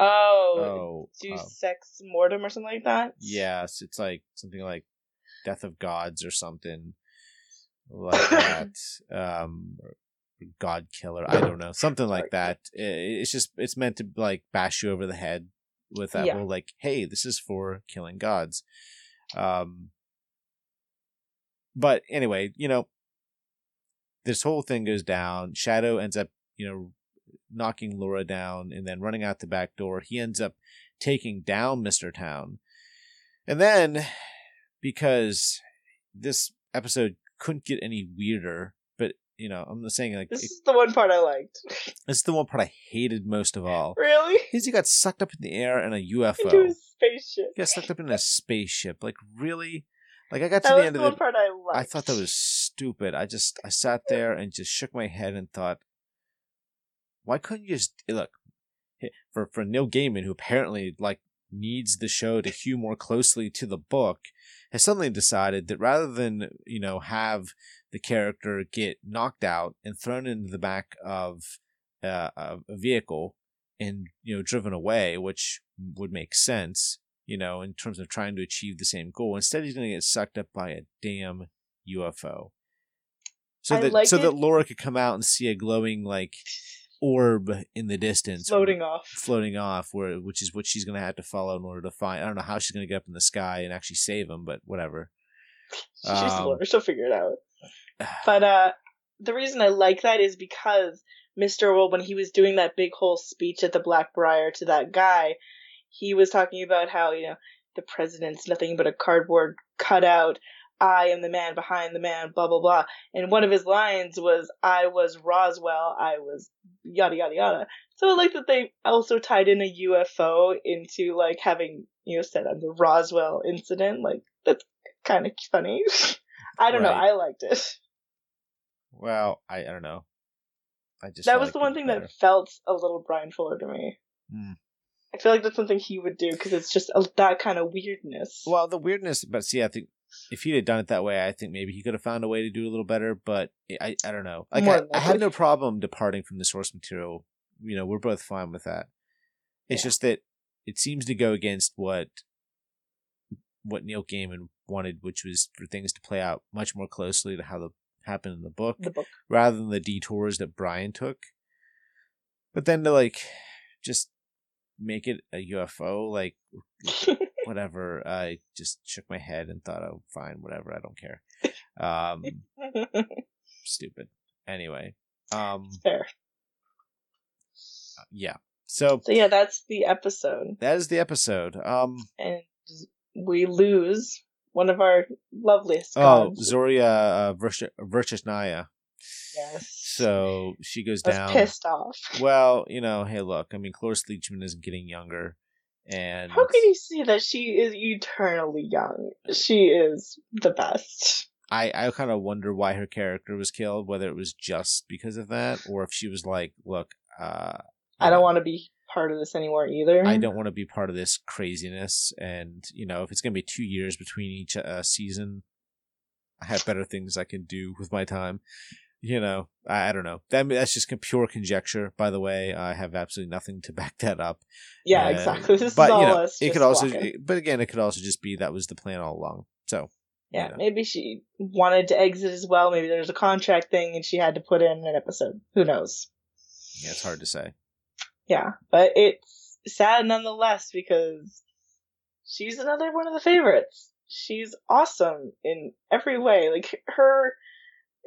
Oh, oh do oh. sex mortem or something like that. Yes, it's like something like death of gods or something like that. um, God killer. I don't know, something like that. It's just it's meant to like bash you over the head with that yeah. whole like, hey, this is for killing gods. Um, but anyway, you know, this whole thing goes down. Shadow ends up, you know, knocking Laura down and then running out the back door. He ends up taking down Mr. Town. And then, because this episode couldn't get any weirder, but, you know, I'm saying, like, This it, is the one part I liked. this is the one part I hated most of all. really? Is he got sucked up in the air in a UFO. Into a spaceship. He got sucked up in a spaceship. Like, really? Like, I got to That the end the of the. One part I liked. I thought that was stupid. I just I sat there and just shook my head and thought, why couldn't you just look for for Neil Gaiman, who apparently like needs the show to hew more closely to the book, has suddenly decided that rather than you know have the character get knocked out and thrown into the back of uh, a a vehicle and you know driven away, which would make sense, you know, in terms of trying to achieve the same goal. Instead, he's going to get sucked up by a damn UFO. So I that like so that Laura could come out and see a glowing like orb in the distance floating off. floating off where which is what she's going to have to follow in order to find I don't know how she's going to get up in the sky and actually save him but whatever. She's Um, Laura. She'll figure it out. But uh, the reason I like that is because Mr. World, when he was doing that big whole speech at the Blackbriar to that guy, he was talking about how, you know, the president's nothing but a cardboard cutout. I am the man behind the man, blah, blah, blah. And one of his lines was, I was Roswell, I was yada, yada, yada. So I like that they also tied in a UFO into, like, having, you know, said on the Roswell incident. Like, that's kind of funny. I don't know. I liked it. Well, I, I don't know. I just that was the one thing better. that felt a little Bryan Fuller to me. Hmm. I feel like that's something he would do because it's just a, that kind of weirdness. Well, the weirdness, but see, I think if he'd have done it that way, I think maybe he could have found a way to do it a little better. But I, I don't know. Like, I, I have no problem departing from the source material. You know, we're both fine with that. It's Yeah. just that it seems to go against what what Neil Gaiman wanted, which was for things to play out much more closely to how the happened in the book, the book. rather than the detours that Bryan took. But then to like just make it a UFO, like whatever. I just shook my head and thought, oh, fine, whatever. I don't care. Um, stupid. Anyway, um, Fair. yeah. So So yeah, that's the episode, that is the episode. Um, and we lose one of our loveliest oh. Zorya uh, Virtu- Virtusnaya. yes. So she goes down. pissed off. Well, you know, hey, look. I mean, Cloris Leachman isn't getting younger, and How can you see that she is eternally young? She is the best. I, I kind of wonder why her character was killed, whether it was just because of that, or if she was like, look, uh, I don't want to be part of this anymore either. I don't want to be part of this craziness. And, you know, if it's going to be two years between each uh, season, I have better things I can do with my time. You know, I, I don't know. That, that's just pure conjecture, by the way. I have absolutely nothing to back that up. Yeah, Uh, exactly. This but, is all you know, us. it could also, walking. but again, it could also just be that was the plan all along. So, Yeah, you know. maybe she wanted to exit as well. Maybe there's a contract thing and she had to put in an episode. Who knows? yeah, it's hard to say. Yeah, but it's sad nonetheless because she's another one of the favorites. She's awesome in every way. Like her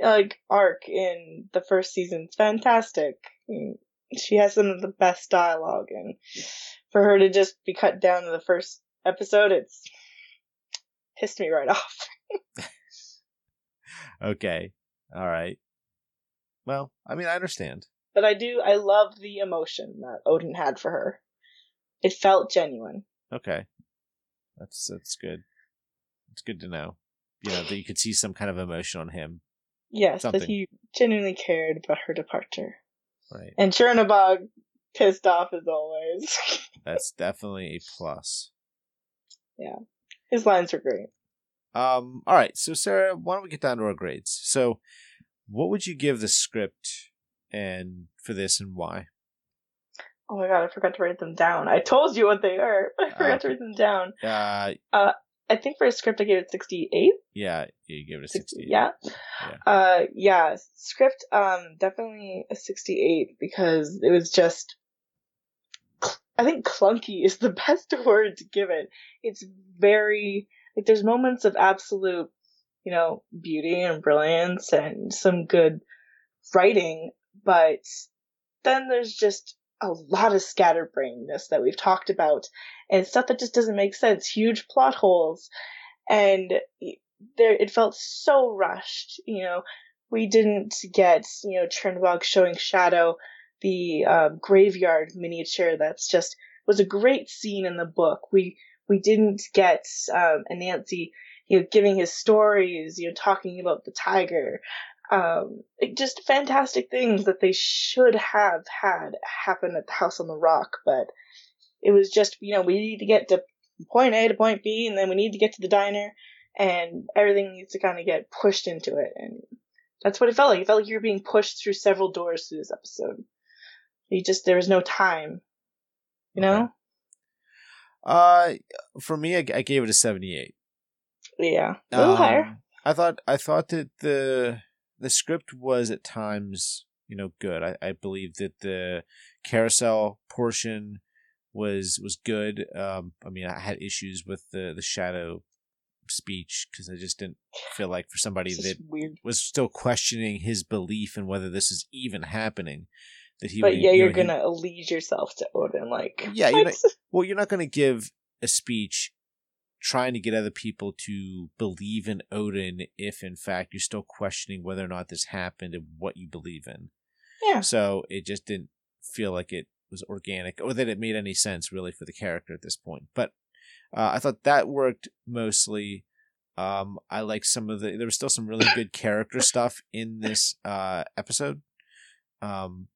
like arc in the first season's fantastic. Mm, She has some of the best dialogue and for her to just be cut down to the first episode, it's pissed me right off. Okay. All right. Well, I mean, I understand. But I do I love the emotion that Odin had for her. It felt genuine. Okay. That's that's good. It's good to know. You know, that you could see some kind of emotion on him. Yes, Something. that he genuinely cared about her departure. Right. And Chernobog pissed off as always. That's definitely a plus. Yeah. His lines were great. Um, all right, so Sarah, why don't we get down to our grades? So what would you give the script and for this and why? Oh my god, I forgot to write them down. I told you what they are, but I forgot Ah. to write them down. Uh I think for a script I gave it 68. yeah, you gave it a 60. Yeah. Yeah. Uh yeah, script um definitely a 68 because it was just I think clunky is the best word to give it. It's very Like there's moments of absolute, you know, beauty and brilliance and some good writing, but then there's just a lot of scatterbrainedness that we've talked about and stuff that just doesn't make sense, huge plot holes. And there, it felt so rushed, you know, we didn't get, you know, Chernobog showing Shadow the um, graveyard miniature that's just was a great scene in the book. We we didn't get um, Anansi, you know, giving his stories, you know, talking about the tiger. Um, just fantastic things that they should have had happen at the House on the Rock, but it was just, you know, we need to get to point A to point B, and then we need to get to the diner, and everything needs to kind of get pushed into it, and that's what it felt like. It felt like you were being pushed through several doors through this episode. You just there was no time, you know. Okay. Uh, for me, I, I, gave it a seventy-eight. Yeah, a little um, higher. I thought I thought that the the script was at times you know good. I, I believe that the carousel portion was was good. Um, I mean, I had issues with the the shadow speech because I just didn't feel like for somebody that weird. was still questioning his belief in whether this is even happening that he. But would, yeah, you are gonna he, allegiance yourself to Odin, like yeah. You're not, well, you're not gonna give a speech trying to get other people to believe in Odin if, in fact, you're still questioning whether or not this happened and what you believe in. Yeah. So it just didn't feel like it was organic or that it made any sense really for the character at this point. But uh, I thought that worked mostly. Um, I like some of the. There was still some really good character stuff in this uh, episode. Um,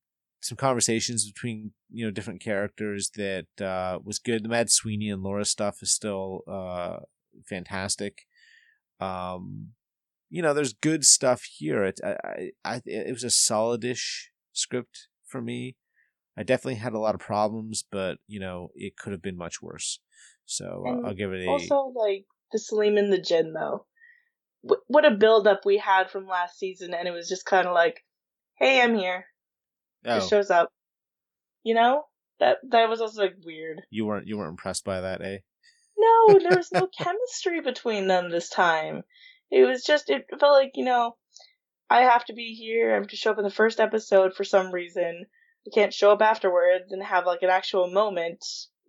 some conversations between you know different characters that uh, was good. The Mad Sweeney and Laura stuff is still uh, fantastic. Um, you know, there's good stuff here. It I, I it was a solidish script for me. I definitely had a lot of problems, but you know, it could have been much worse. So uh, I'll give it a. Also, like the Salim and the Jinn, though. what a build up we had from last season, and it was just kind of like, "Hey, I'm here." Oh. It shows up. You know that that was also like weird. You weren't you weren't impressed by that, eh? No, there was no chemistry between them this time. It was just it felt like you know I have to be here. I have to show up in the first episode for some reason. I can't show up afterwards and have like an actual moment.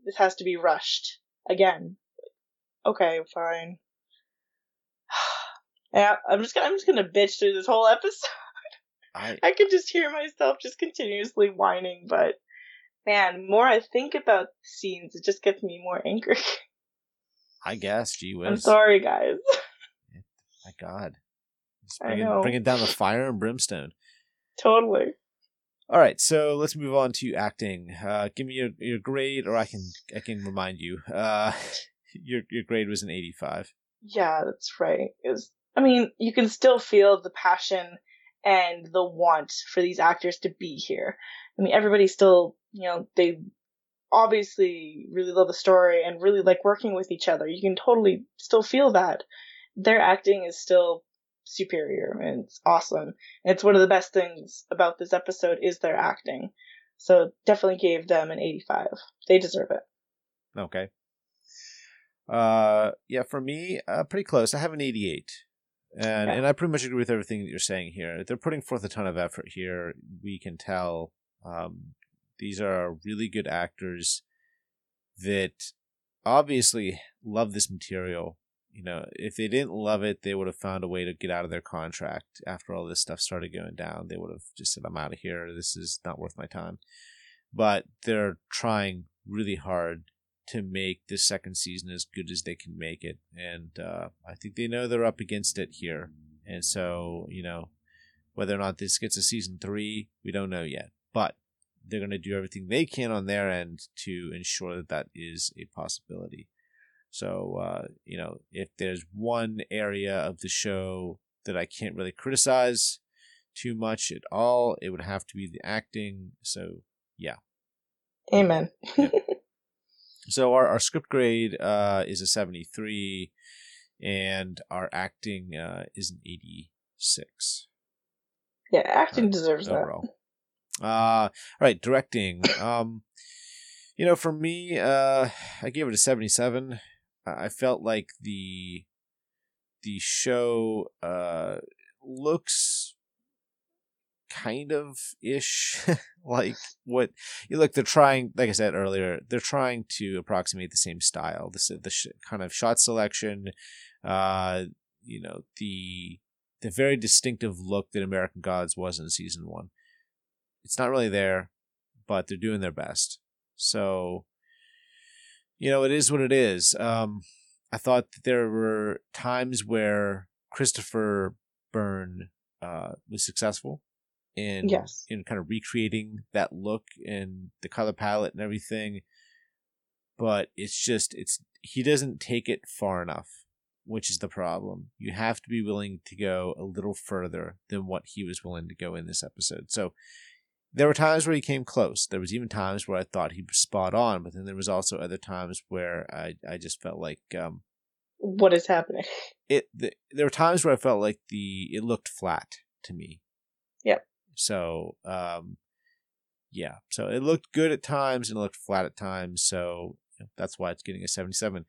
This has to be rushed again. Okay, fine. yeah, I'm just gonna I'm just gonna bitch through this whole episode. I I can just hear myself just continuously whining, but man, more I think about scenes, it just gets me more angry. I guess, gee whiz. I'm sorry, guys. My God, bring, it, bring it down the fire and brimstone. Totally. All right, so let's move on to acting. Uh, give me your, your grade, or I can I can remind you. Uh, your your grade was an eighty five. Yeah, that's right. It was, I mean, you can still feel the passion and the want for these actors to be here. I mean, everybody still, you know, they obviously really love the story and really like working with each other. You can totally still feel that. Their acting is still superior and it's awesome. And it's one of the best things about this episode is their acting. So definitely gave them an 85. They deserve it. Okay. Uh yeah, for me, uh pretty close. I have an 88. And yeah. and I pretty much agree with everything that you're saying here. They're putting forth a ton of effort here. We can tell um, these are really good actors that obviously love this material. You know, if they didn't love it, they would have found a way to get out of their contract after all this stuff started going down. They would have just said, "I'm out of here. This is not worth my time." But they're trying really hard to make this second season as good as they can make it. And uh, I think they know they're up against it here. And so, you know, whether or not this gets a season three, we don't know yet. But they're going to do everything they can on their end to ensure that that is a possibility. So, uh, you know, if there's one area of the show that I can't really criticize too much at all, it would have to be the acting. So, yeah. Amen. yeah. So our, our script grade uh, is a 73, and our acting uh, is an 86. Yeah, acting uh, deserves overall. that. Uh, all right, directing. Um, you know, for me, uh, I gave it a 77. I felt like the the show uh, looks kind of ish like what you look they're trying like i said earlier they're trying to approximate the same style this the sh- kind of shot selection uh you know the the very distinctive look that american gods was in season one. It's not really there but they're doing their best. So you know it is what it is. Um i thought that there were times where christopher byrne uh, was successful in Yes. in kind of recreating that look and the color palette and everything but it's just it's he doesn't take it far enough which is the problem you have to be willing to go a little further than what he was willing to go in this episode so there were times where he came close there was even times where i thought he was spot on but then there was also other times where i i just felt like um What is happening? it the, there were times where I felt like the it looked flat to me. Yep. So um, yeah. So it looked good at times and it looked flat at times. So that's why it's getting a seventy-seven.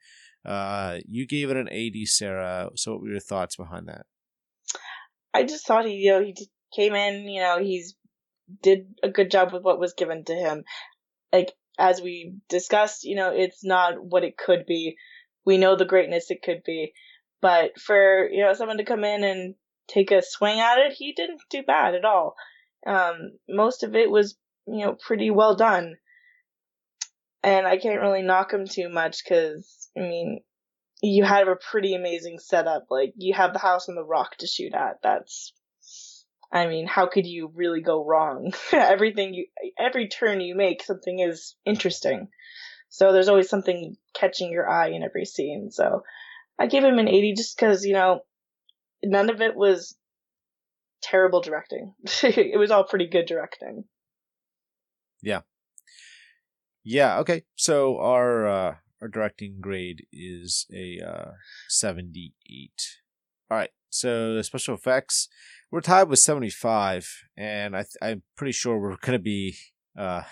Uh, you gave it an eighty, Sarah. So what were your thoughts behind that? I just thought he, you know, he came in, you know, he's did a good job with what was given to him. Like as we discussed, you know, it's not what it could be. We know the greatness it could be, but for you know someone to come in and take a swing at it, he didn't do bad at all. Um, most of it was, you know, pretty well done, and I can't really knock him too much because I mean, you have a pretty amazing setup. Like you have the house on the rock to shoot at. That's, I mean, how could you really go wrong? Everything you, every turn you make, something is interesting. So there's always something catching your eye in every scene. So I gave him an 80 just because, you know, none of it was terrible directing. it was all pretty good directing. Yeah. Yeah, okay. So our uh, our directing grade is a uh, seventy-eight. All right. So the special effects, we're tied with seventy-five, and I th- I'm pretty sure we're gonna be uh,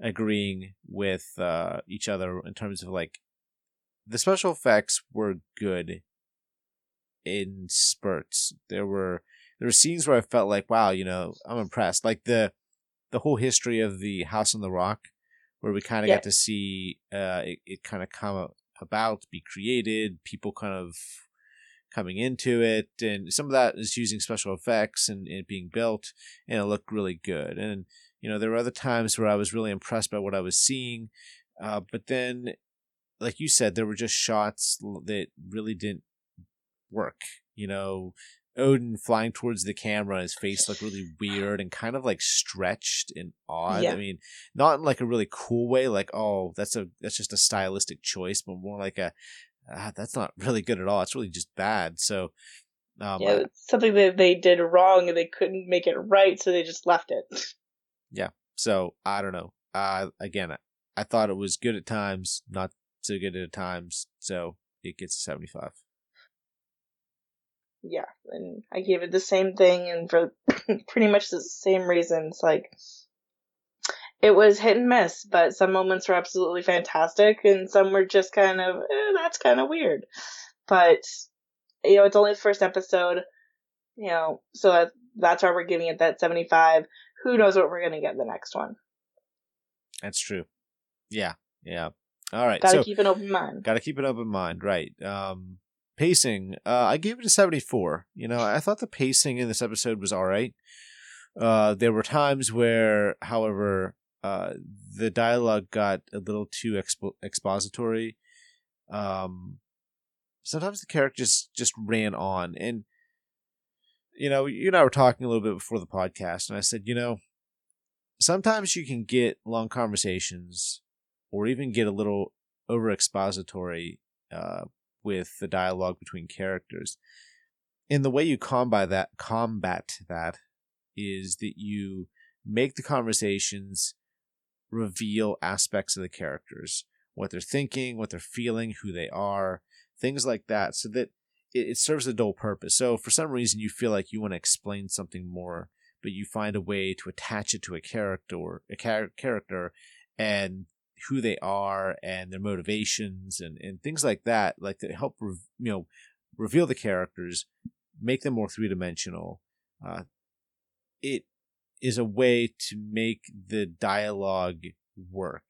agreeing with uh, each other in terms of like the special effects were good in spurts. There were there were scenes where I felt like, wow, you know, I'm impressed. Like the the whole history of the House on the Rock, where we kind of Yeah. got to see uh, it, it kind of come about, be created, people kind of coming into it, and some of that is using special effects and it being built, and it looked really good. And you know, there were other times where I was really impressed by what I was seeing, uh, but then, like you said, there were just shots that really didn't work. You know, Odin flying towards the camera, his face looked really weird and kind of like stretched and odd. Yeah. I mean, not in like a really cool way, like oh, that's a that's just a stylistic choice, but more like a ah, that's not really good at all. It's really just bad. So, um, yeah, it's something that they did wrong and they couldn't make it right, so they just left it. Yeah. So I don't know. Uh, again, I, I thought it was good at times, not so good at times. So it gets a seventy-five. Yeah, and I gave it the same thing, and for pretty much the same reasons. Like, it was hit and miss, but some moments were absolutely fantastic, and some were just kind of, eh, that's kind of weird. But, you know, it's only the first episode, you know, so that, that's why we're giving it that 75. Who knows what we're going to get in the next one? That's true. Yeah, yeah. All right. Gotta so keep an open mind. Got to keep an open mind, right? Um, pacing, uh, I gave it a seventy-four. You know, I thought the pacing in this episode was all right. Uh, there were times where, however, uh, the dialogue got a little too expo- expository. Um, sometimes the characters just ran on, and you know, you and I were talking a little bit before the podcast, and I said, you know, sometimes you can get long conversations or even get a little over expository uh, with the dialogue between characters. And the way you combat that combat that is that you make the conversations reveal aspects of the characters, what they're thinking, what they're feeling, who they are, things like that, so that it, it serves a dual purpose. So for some reason you feel like you want to explain something more, but you find a way to attach it to a character, a char- character, and who they are and their motivations and, and things like that, like to help re- you know reveal the characters, make them more three dimensional. Uh, it is a way to make the dialogue work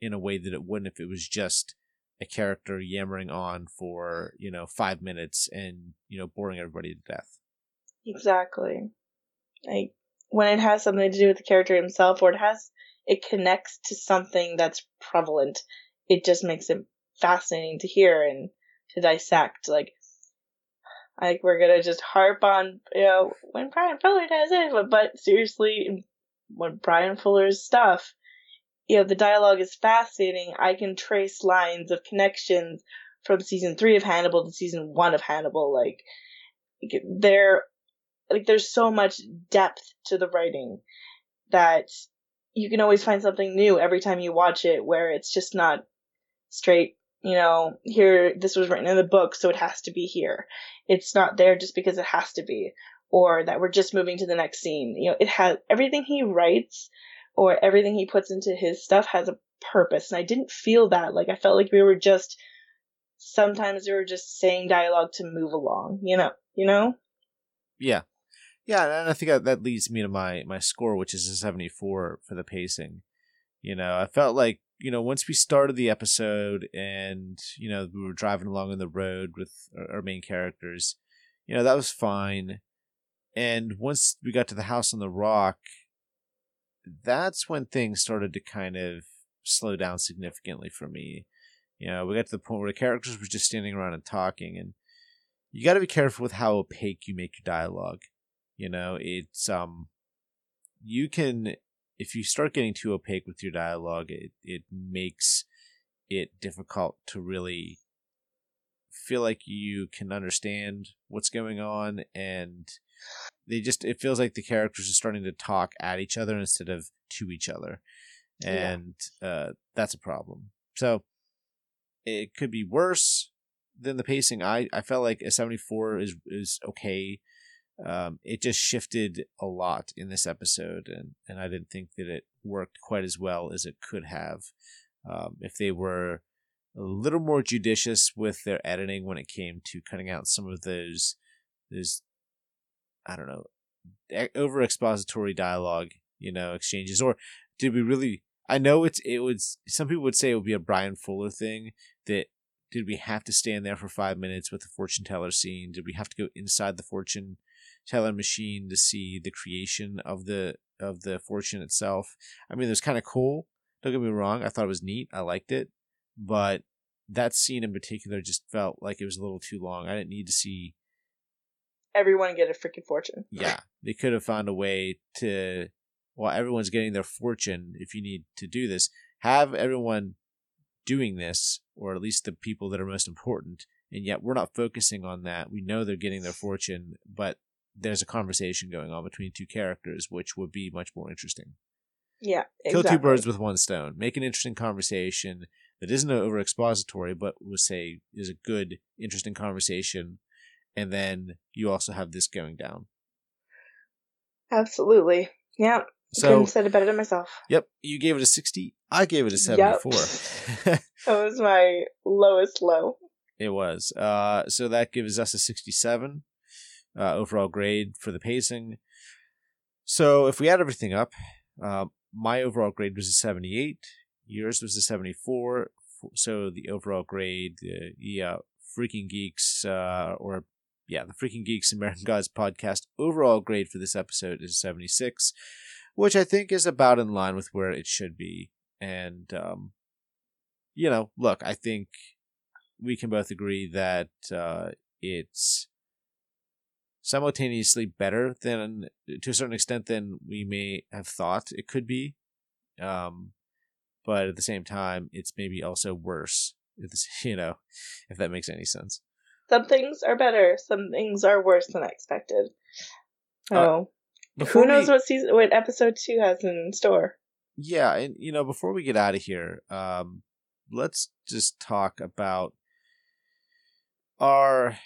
in a way that it wouldn't if it was just a character yammering on for you know five minutes and you know boring everybody to death. Exactly. Like when it has something to do with the character himself, or it has it connects to something that's prevalent, it just makes it fascinating to hear and to dissect. Like, like we're gonna just harp on you know when Bryan Fuller does it, but, but seriously, when Bryan Fuller's stuff you know, the dialogue is fascinating. I can trace lines of connections from season three of Hannibal to season one of Hannibal. Like, there, like, there's so much depth to the writing that you can always find something new every time you watch it where it's just not straight, you know, here, this was written in the book, so it has to be here. It's not there just because it has to be. Or that we're just moving to the next scene. You know, it has everything he writes or everything he puts into his stuff has a purpose. And I didn't feel that. Like I felt like we were just sometimes we were just saying dialogue to move along, you know, you know? Yeah. Yeah, and I think that leads me to my my score, which is a 74 for the pacing. You know, I felt like, you know, once we started the episode and, you know, we were driving along on the road with our main characters, you know, that was fine. And once we got to the house on the rock, that's when things started to kind of slow down significantly for me. You know, we got to the point where the characters were just standing around and talking, and you got to be careful with how opaque you make your dialogue. You know, it's um, you can if you start getting too opaque with your dialogue, it it makes it difficult to really feel like you can understand what's going on and they just it feels like the characters are starting to talk at each other instead of to each other and yeah. uh, that's a problem so it could be worse than the pacing i i felt like a 74 is is okay um, it just shifted a lot in this episode and and i didn't think that it worked quite as well as it could have um, if they were a little more judicious with their editing when it came to cutting out some of those those I don't know, over expository dialogue, you know, exchanges, or did we really? I know it's it was. Some people would say it would be a Bryan Fuller thing. That did we have to stand there for five minutes with the fortune teller scene? Did we have to go inside the fortune teller machine to see the creation of the of the fortune itself? I mean, it was kind of cool. Don't get me wrong. I thought it was neat. I liked it, but that scene in particular just felt like it was a little too long. I didn't need to see everyone get a freaking fortune. Yeah, they could have found a way to. Well, everyone's getting their fortune. If you need to do this, have everyone doing this, or at least the people that are most important. And yet, we're not focusing on that. We know they're getting their fortune, but there's a conversation going on between two characters, which would be much more interesting. Yeah, exactly. kill two birds with one stone. Make an interesting conversation that isn't over expository, but would say is a good, interesting conversation and then you also have this going down. Absolutely. Yeah. So couldn't said it better than myself. Yep. You gave it a sixty. I gave it a seventy-four. Yep. that was my lowest low. It was. Uh, so that gives us a sixty-seven uh, overall grade for the pacing. So if we add everything up, uh, my overall grade was a seventy-eight. Yours was a seventy-four. So the overall grade, uh, yeah, freaking geeks, uh, or yeah, the Freaking Geeks American Gods podcast overall grade for this episode is 76, which I think is about in line with where it should be. And, um, you know, look, I think we can both agree that uh, it's simultaneously better than, to a certain extent, than we may have thought it could be. Um, but at the same time, it's maybe also worse. If you know, if that makes any sense. Some things are better. Some things are worse than expected. Oh, uh, who knows we, what season, what episode two has in store? Yeah, and you know, before we get out of here, um, let's just talk about our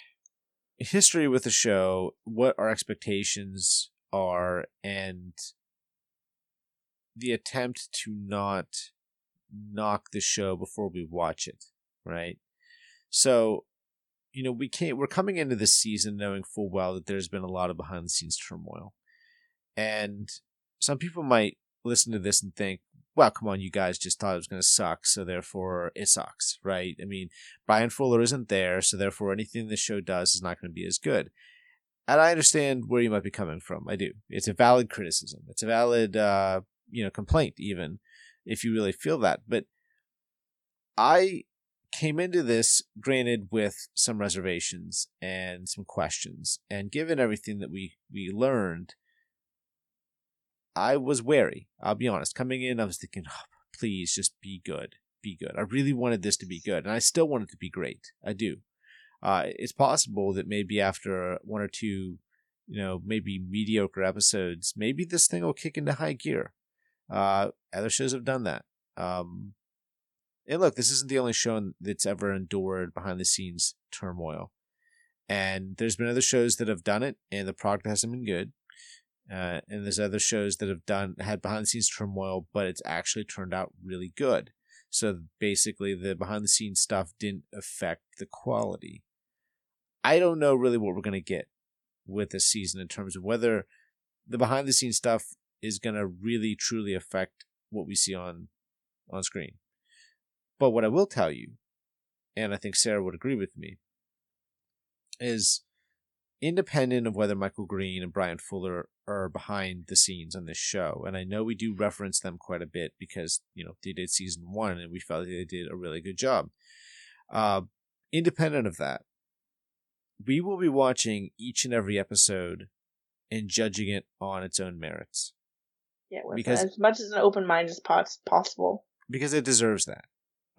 history with the show, what our expectations are, and the attempt to not knock the show before we watch it, right? So, you know, we can't. We're coming into this season knowing full well that there's been a lot of behind the scenes turmoil, and some people might listen to this and think, well, come on, you guys just thought it was going to suck, so therefore it sucks, right? I mean, Bryan Fuller isn't there, so therefore anything the show does is not going to be as good. And I understand where you might be coming from. I do. It's a valid criticism. It's a valid, uh, you know, complaint, even if you really feel that. But I came into this, granted, with some reservations and some questions, and given everything that we we learned I was wary. I'll be honest. Coming in, I was thinking, oh, please just be good. Be good. I really wanted this to be good, and I still want it to be great. I do. Uh, it's possible that maybe after one or two, you know, maybe mediocre episodes, maybe this thing will kick into high gear. Uh, other shows have done that. Um, and look, this isn't the only show that's ever endured behind the scenes turmoil. And there's been other shows that have done it, and the product hasn't been good. Uh, and there's other shows that have done had behind the scenes turmoil, but it's actually turned out really good. So basically, the behind the scenes stuff didn't affect the quality. I don't know really what we're gonna get with this season in terms of whether the behind the scenes stuff is gonna really truly affect what we see on on screen. But what I will tell you, and I think Sarah would agree with me, is independent of whether Michael Green and Bryan Fuller are behind the scenes on this show, and I know we do reference them quite a bit because you know they did season one and we felt they did a really good job. Uh, independent of that, we will be watching each and every episode and judging it on its own merits. Yeah, because as much as an open mind as possible. Because it deserves that.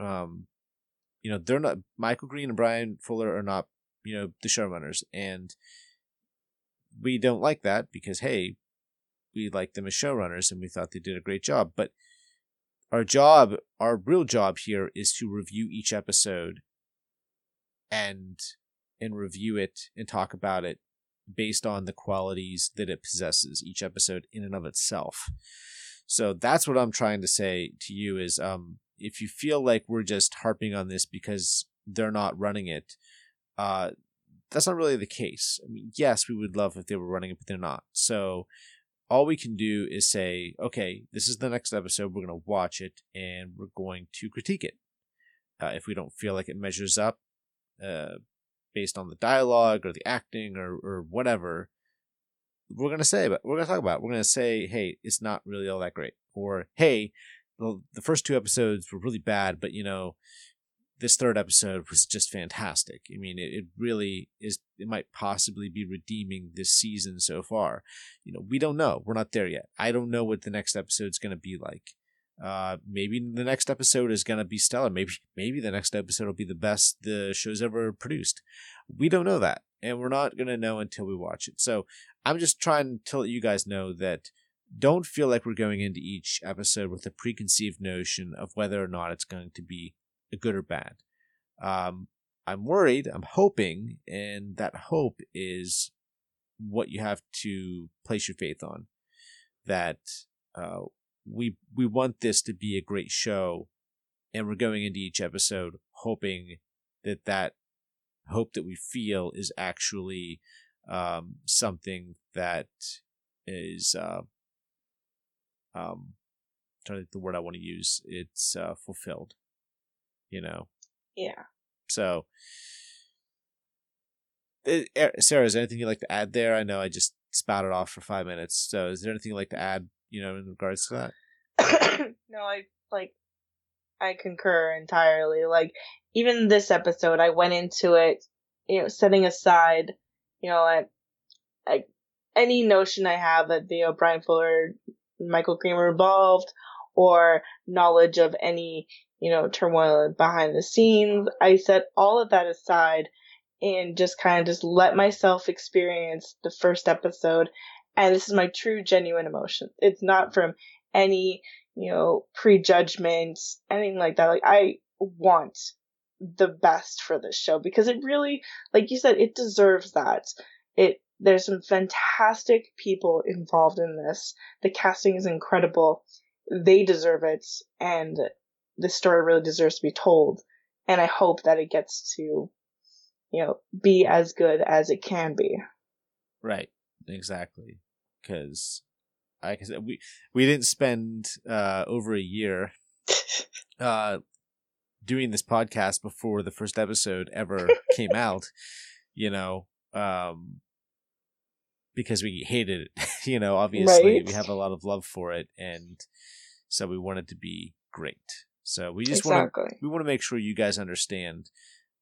Um, you know, they're not Michael Green and Bryan Fuller are not you know the showrunners and we don't like that because hey we like them as showrunners and we thought they did a great job but our job our real job here is to review each episode and and review it and talk about it based on the qualities that it possesses each episode in and of itself. So that's what i'm trying to say to you is um if you feel like we're just harping on this because they're not running it uh, that's not really the case. I mean, yes, we would love if they were running it, but they're not. So all we can do is say, okay, this is the next episode. We're going to watch it and we're going to critique it. Uh, if we don't feel like it measures up uh, based on the dialogue or the acting or, or whatever, we're going to say, but we're going to talk about it. We're going to say, hey, it's not really all that great. Or, hey, the, the first two episodes were really bad, but you know, this third episode was just fantastic. I mean, it, it really is, it might possibly be redeeming this season so far. You know, we don't know. We're not there yet. I don't know what the next episode's going to be like. Uh, maybe the next episode is going to be stellar. Maybe, maybe the next episode will be the best the show's ever produced. We don't know that. And we're not going to know until we watch it. So I'm just trying to let you guys know that don't feel like we're going into each episode with a preconceived notion of whether or not it's going to be good or bad. Um, I'm worried, I'm hoping, and that hope is what you have to place your faith on. That uh, we we want this to be a great show, and we're going into each episode hoping that that hope that we feel is actually um, something that is uh, um, I'm trying to think the word I want to use. It's uh, fulfilled you know. Yeah. So, eh, eh, Sarah, is there anything you'd like to add there? I know I just spouted off for five minutes. So, is there anything you'd like to add, you know, in regards to that? no, I like, I concur entirely. Like, even this episode, I went into it, you know, setting aside, you know, like, like any notion I have that the O'Brien Fuller, Michael Green were involved, or knowledge of any you know, turmoil behind the scenes. I set all of that aside and just kind of just let myself experience the first episode. And this is my true, genuine emotion. It's not from any, you know, prejudgment, anything like that. Like, I want the best for this show because it really, like you said, it deserves that. It, there's some fantastic people involved in this. The casting is incredible. They deserve it. And this story really deserves to be told. And I hope that it gets to, you know, be as good as it can be. Right. Exactly. Because, like I said, we we didn't spend uh, over a year uh, doing this podcast before the first episode ever came out. You know, um, because we hated it. you know, obviously Right. we have a lot of love for it, and so we wanted to be great. So we just exactly. want to we want to make sure you guys understand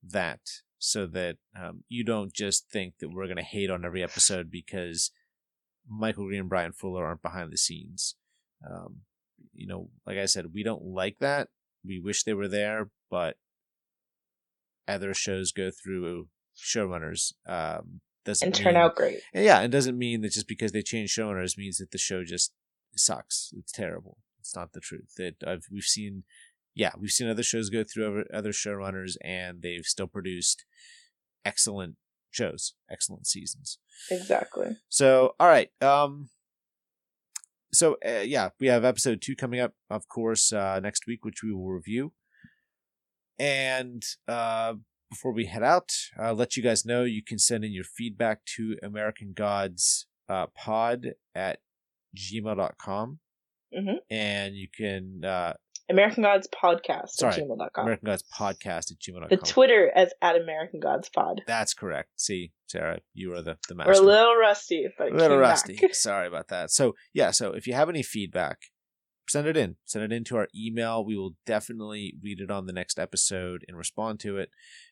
that, so that um, you don't just think that we're going to hate on every episode because Michael Green and Bryan Fuller aren't behind the scenes. Um, you know, like I said, we don't like that. We wish they were there, but other shows go through showrunners. Um, doesn't and turn mean- out great. yeah, it doesn't mean that just because they change showrunners means that the show just sucks. It's terrible. It's not the truth. That I've we've seen, yeah, we've seen other shows go through other, showrunners and they've still produced excellent shows, excellent seasons. Exactly. So, all right, um, so uh, yeah, we have episode two coming up, of course, uh, next week, which we will review. And uh, before we head out, I'll let you guys know you can send in your feedback to American Gods uh, pod at gmail.com. Mhm. And you can, uh, American Gods Podcast Sorry, at gmail.com. American Gods podcast at gmail.com. the Twitter as at American Gods Pod. That's correct. See, Sarah, you are the, the master. We're a little rusty, but a little rusty. Sorry about that. So yeah, so if you have any feedback, send it in. Send it into our email. We will definitely read it on the next episode and respond to it.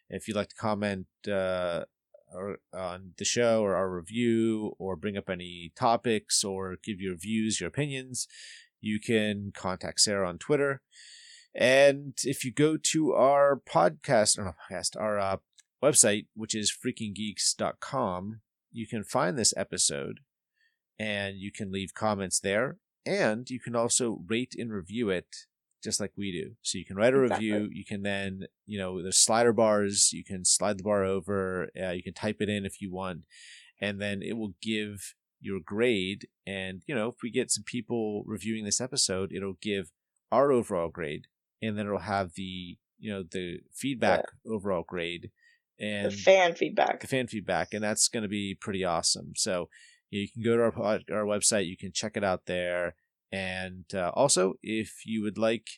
If you'd like to comment uh, or on the show or our review, or bring up any topics, or give your views, your opinions, you can contact Sarah on Twitter. And if you go to our podcast, or not podcast, our uh, website, which is freakinggeeks.com, you can find this episode and you can leave comments there. And you can also rate and review it just like we do. So you can write a Exactly. review. You can then, you know, there's slider bars. You can slide the bar over. Uh, you can type it in if you want. And then it will give your grade. And, you know, if we get some people reviewing this episode, it'll give our overall grade. And then it'll have the, you know, the feedback overall grade. And the fan feedback. the fan feedback, and that's going to be pretty awesome. So you can go to our our website, you can check it out there, and uh, also if you would like,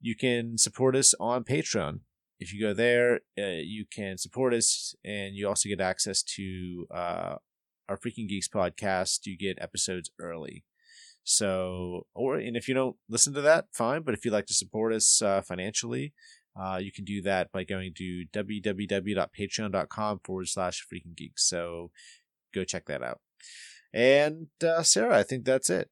you can support us on Patreon. If you go there, uh, you can support us, and you also get access to uh, our Freaking Geeks podcast. You get episodes early. So, or and if you don't listen to that, fine. But if you'd like to support us uh, financially, uh, you can do that by going to www.patreon.com forward slash freaking geeks. So go check that out. And uh, Sarah, I think that's it.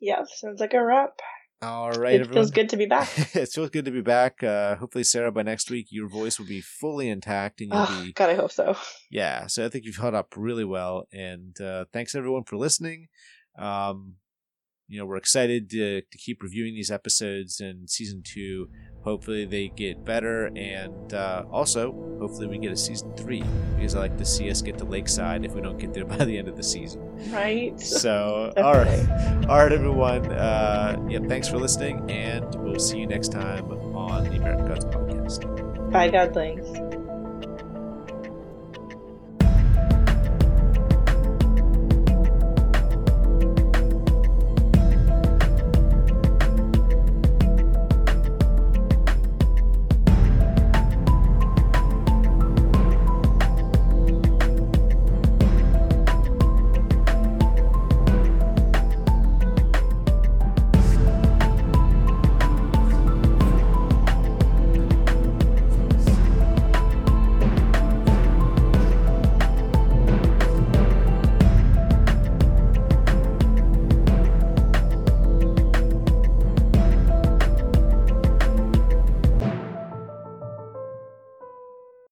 Yeah, sounds like a wrap. All right, it everyone. feels good to be back. it feels good to be back. Uh, hopefully, Sarah, by next week, your voice will be fully intact and you'll oh, be God, I hope so. yeah. So I think you've held up really well. And uh, thanks everyone for listening. Um, you know, we're excited to, to keep reviewing these episodes in season two. Hopefully they get better. And uh, also, hopefully we get a season three because I like to see us get to Lakeside if we don't get there by the end of the season. Right? So, all right. All right, everyone. Uh, yeah, thanks for listening. And we'll see you next time on the American Gods Podcast. Bye, Godlings.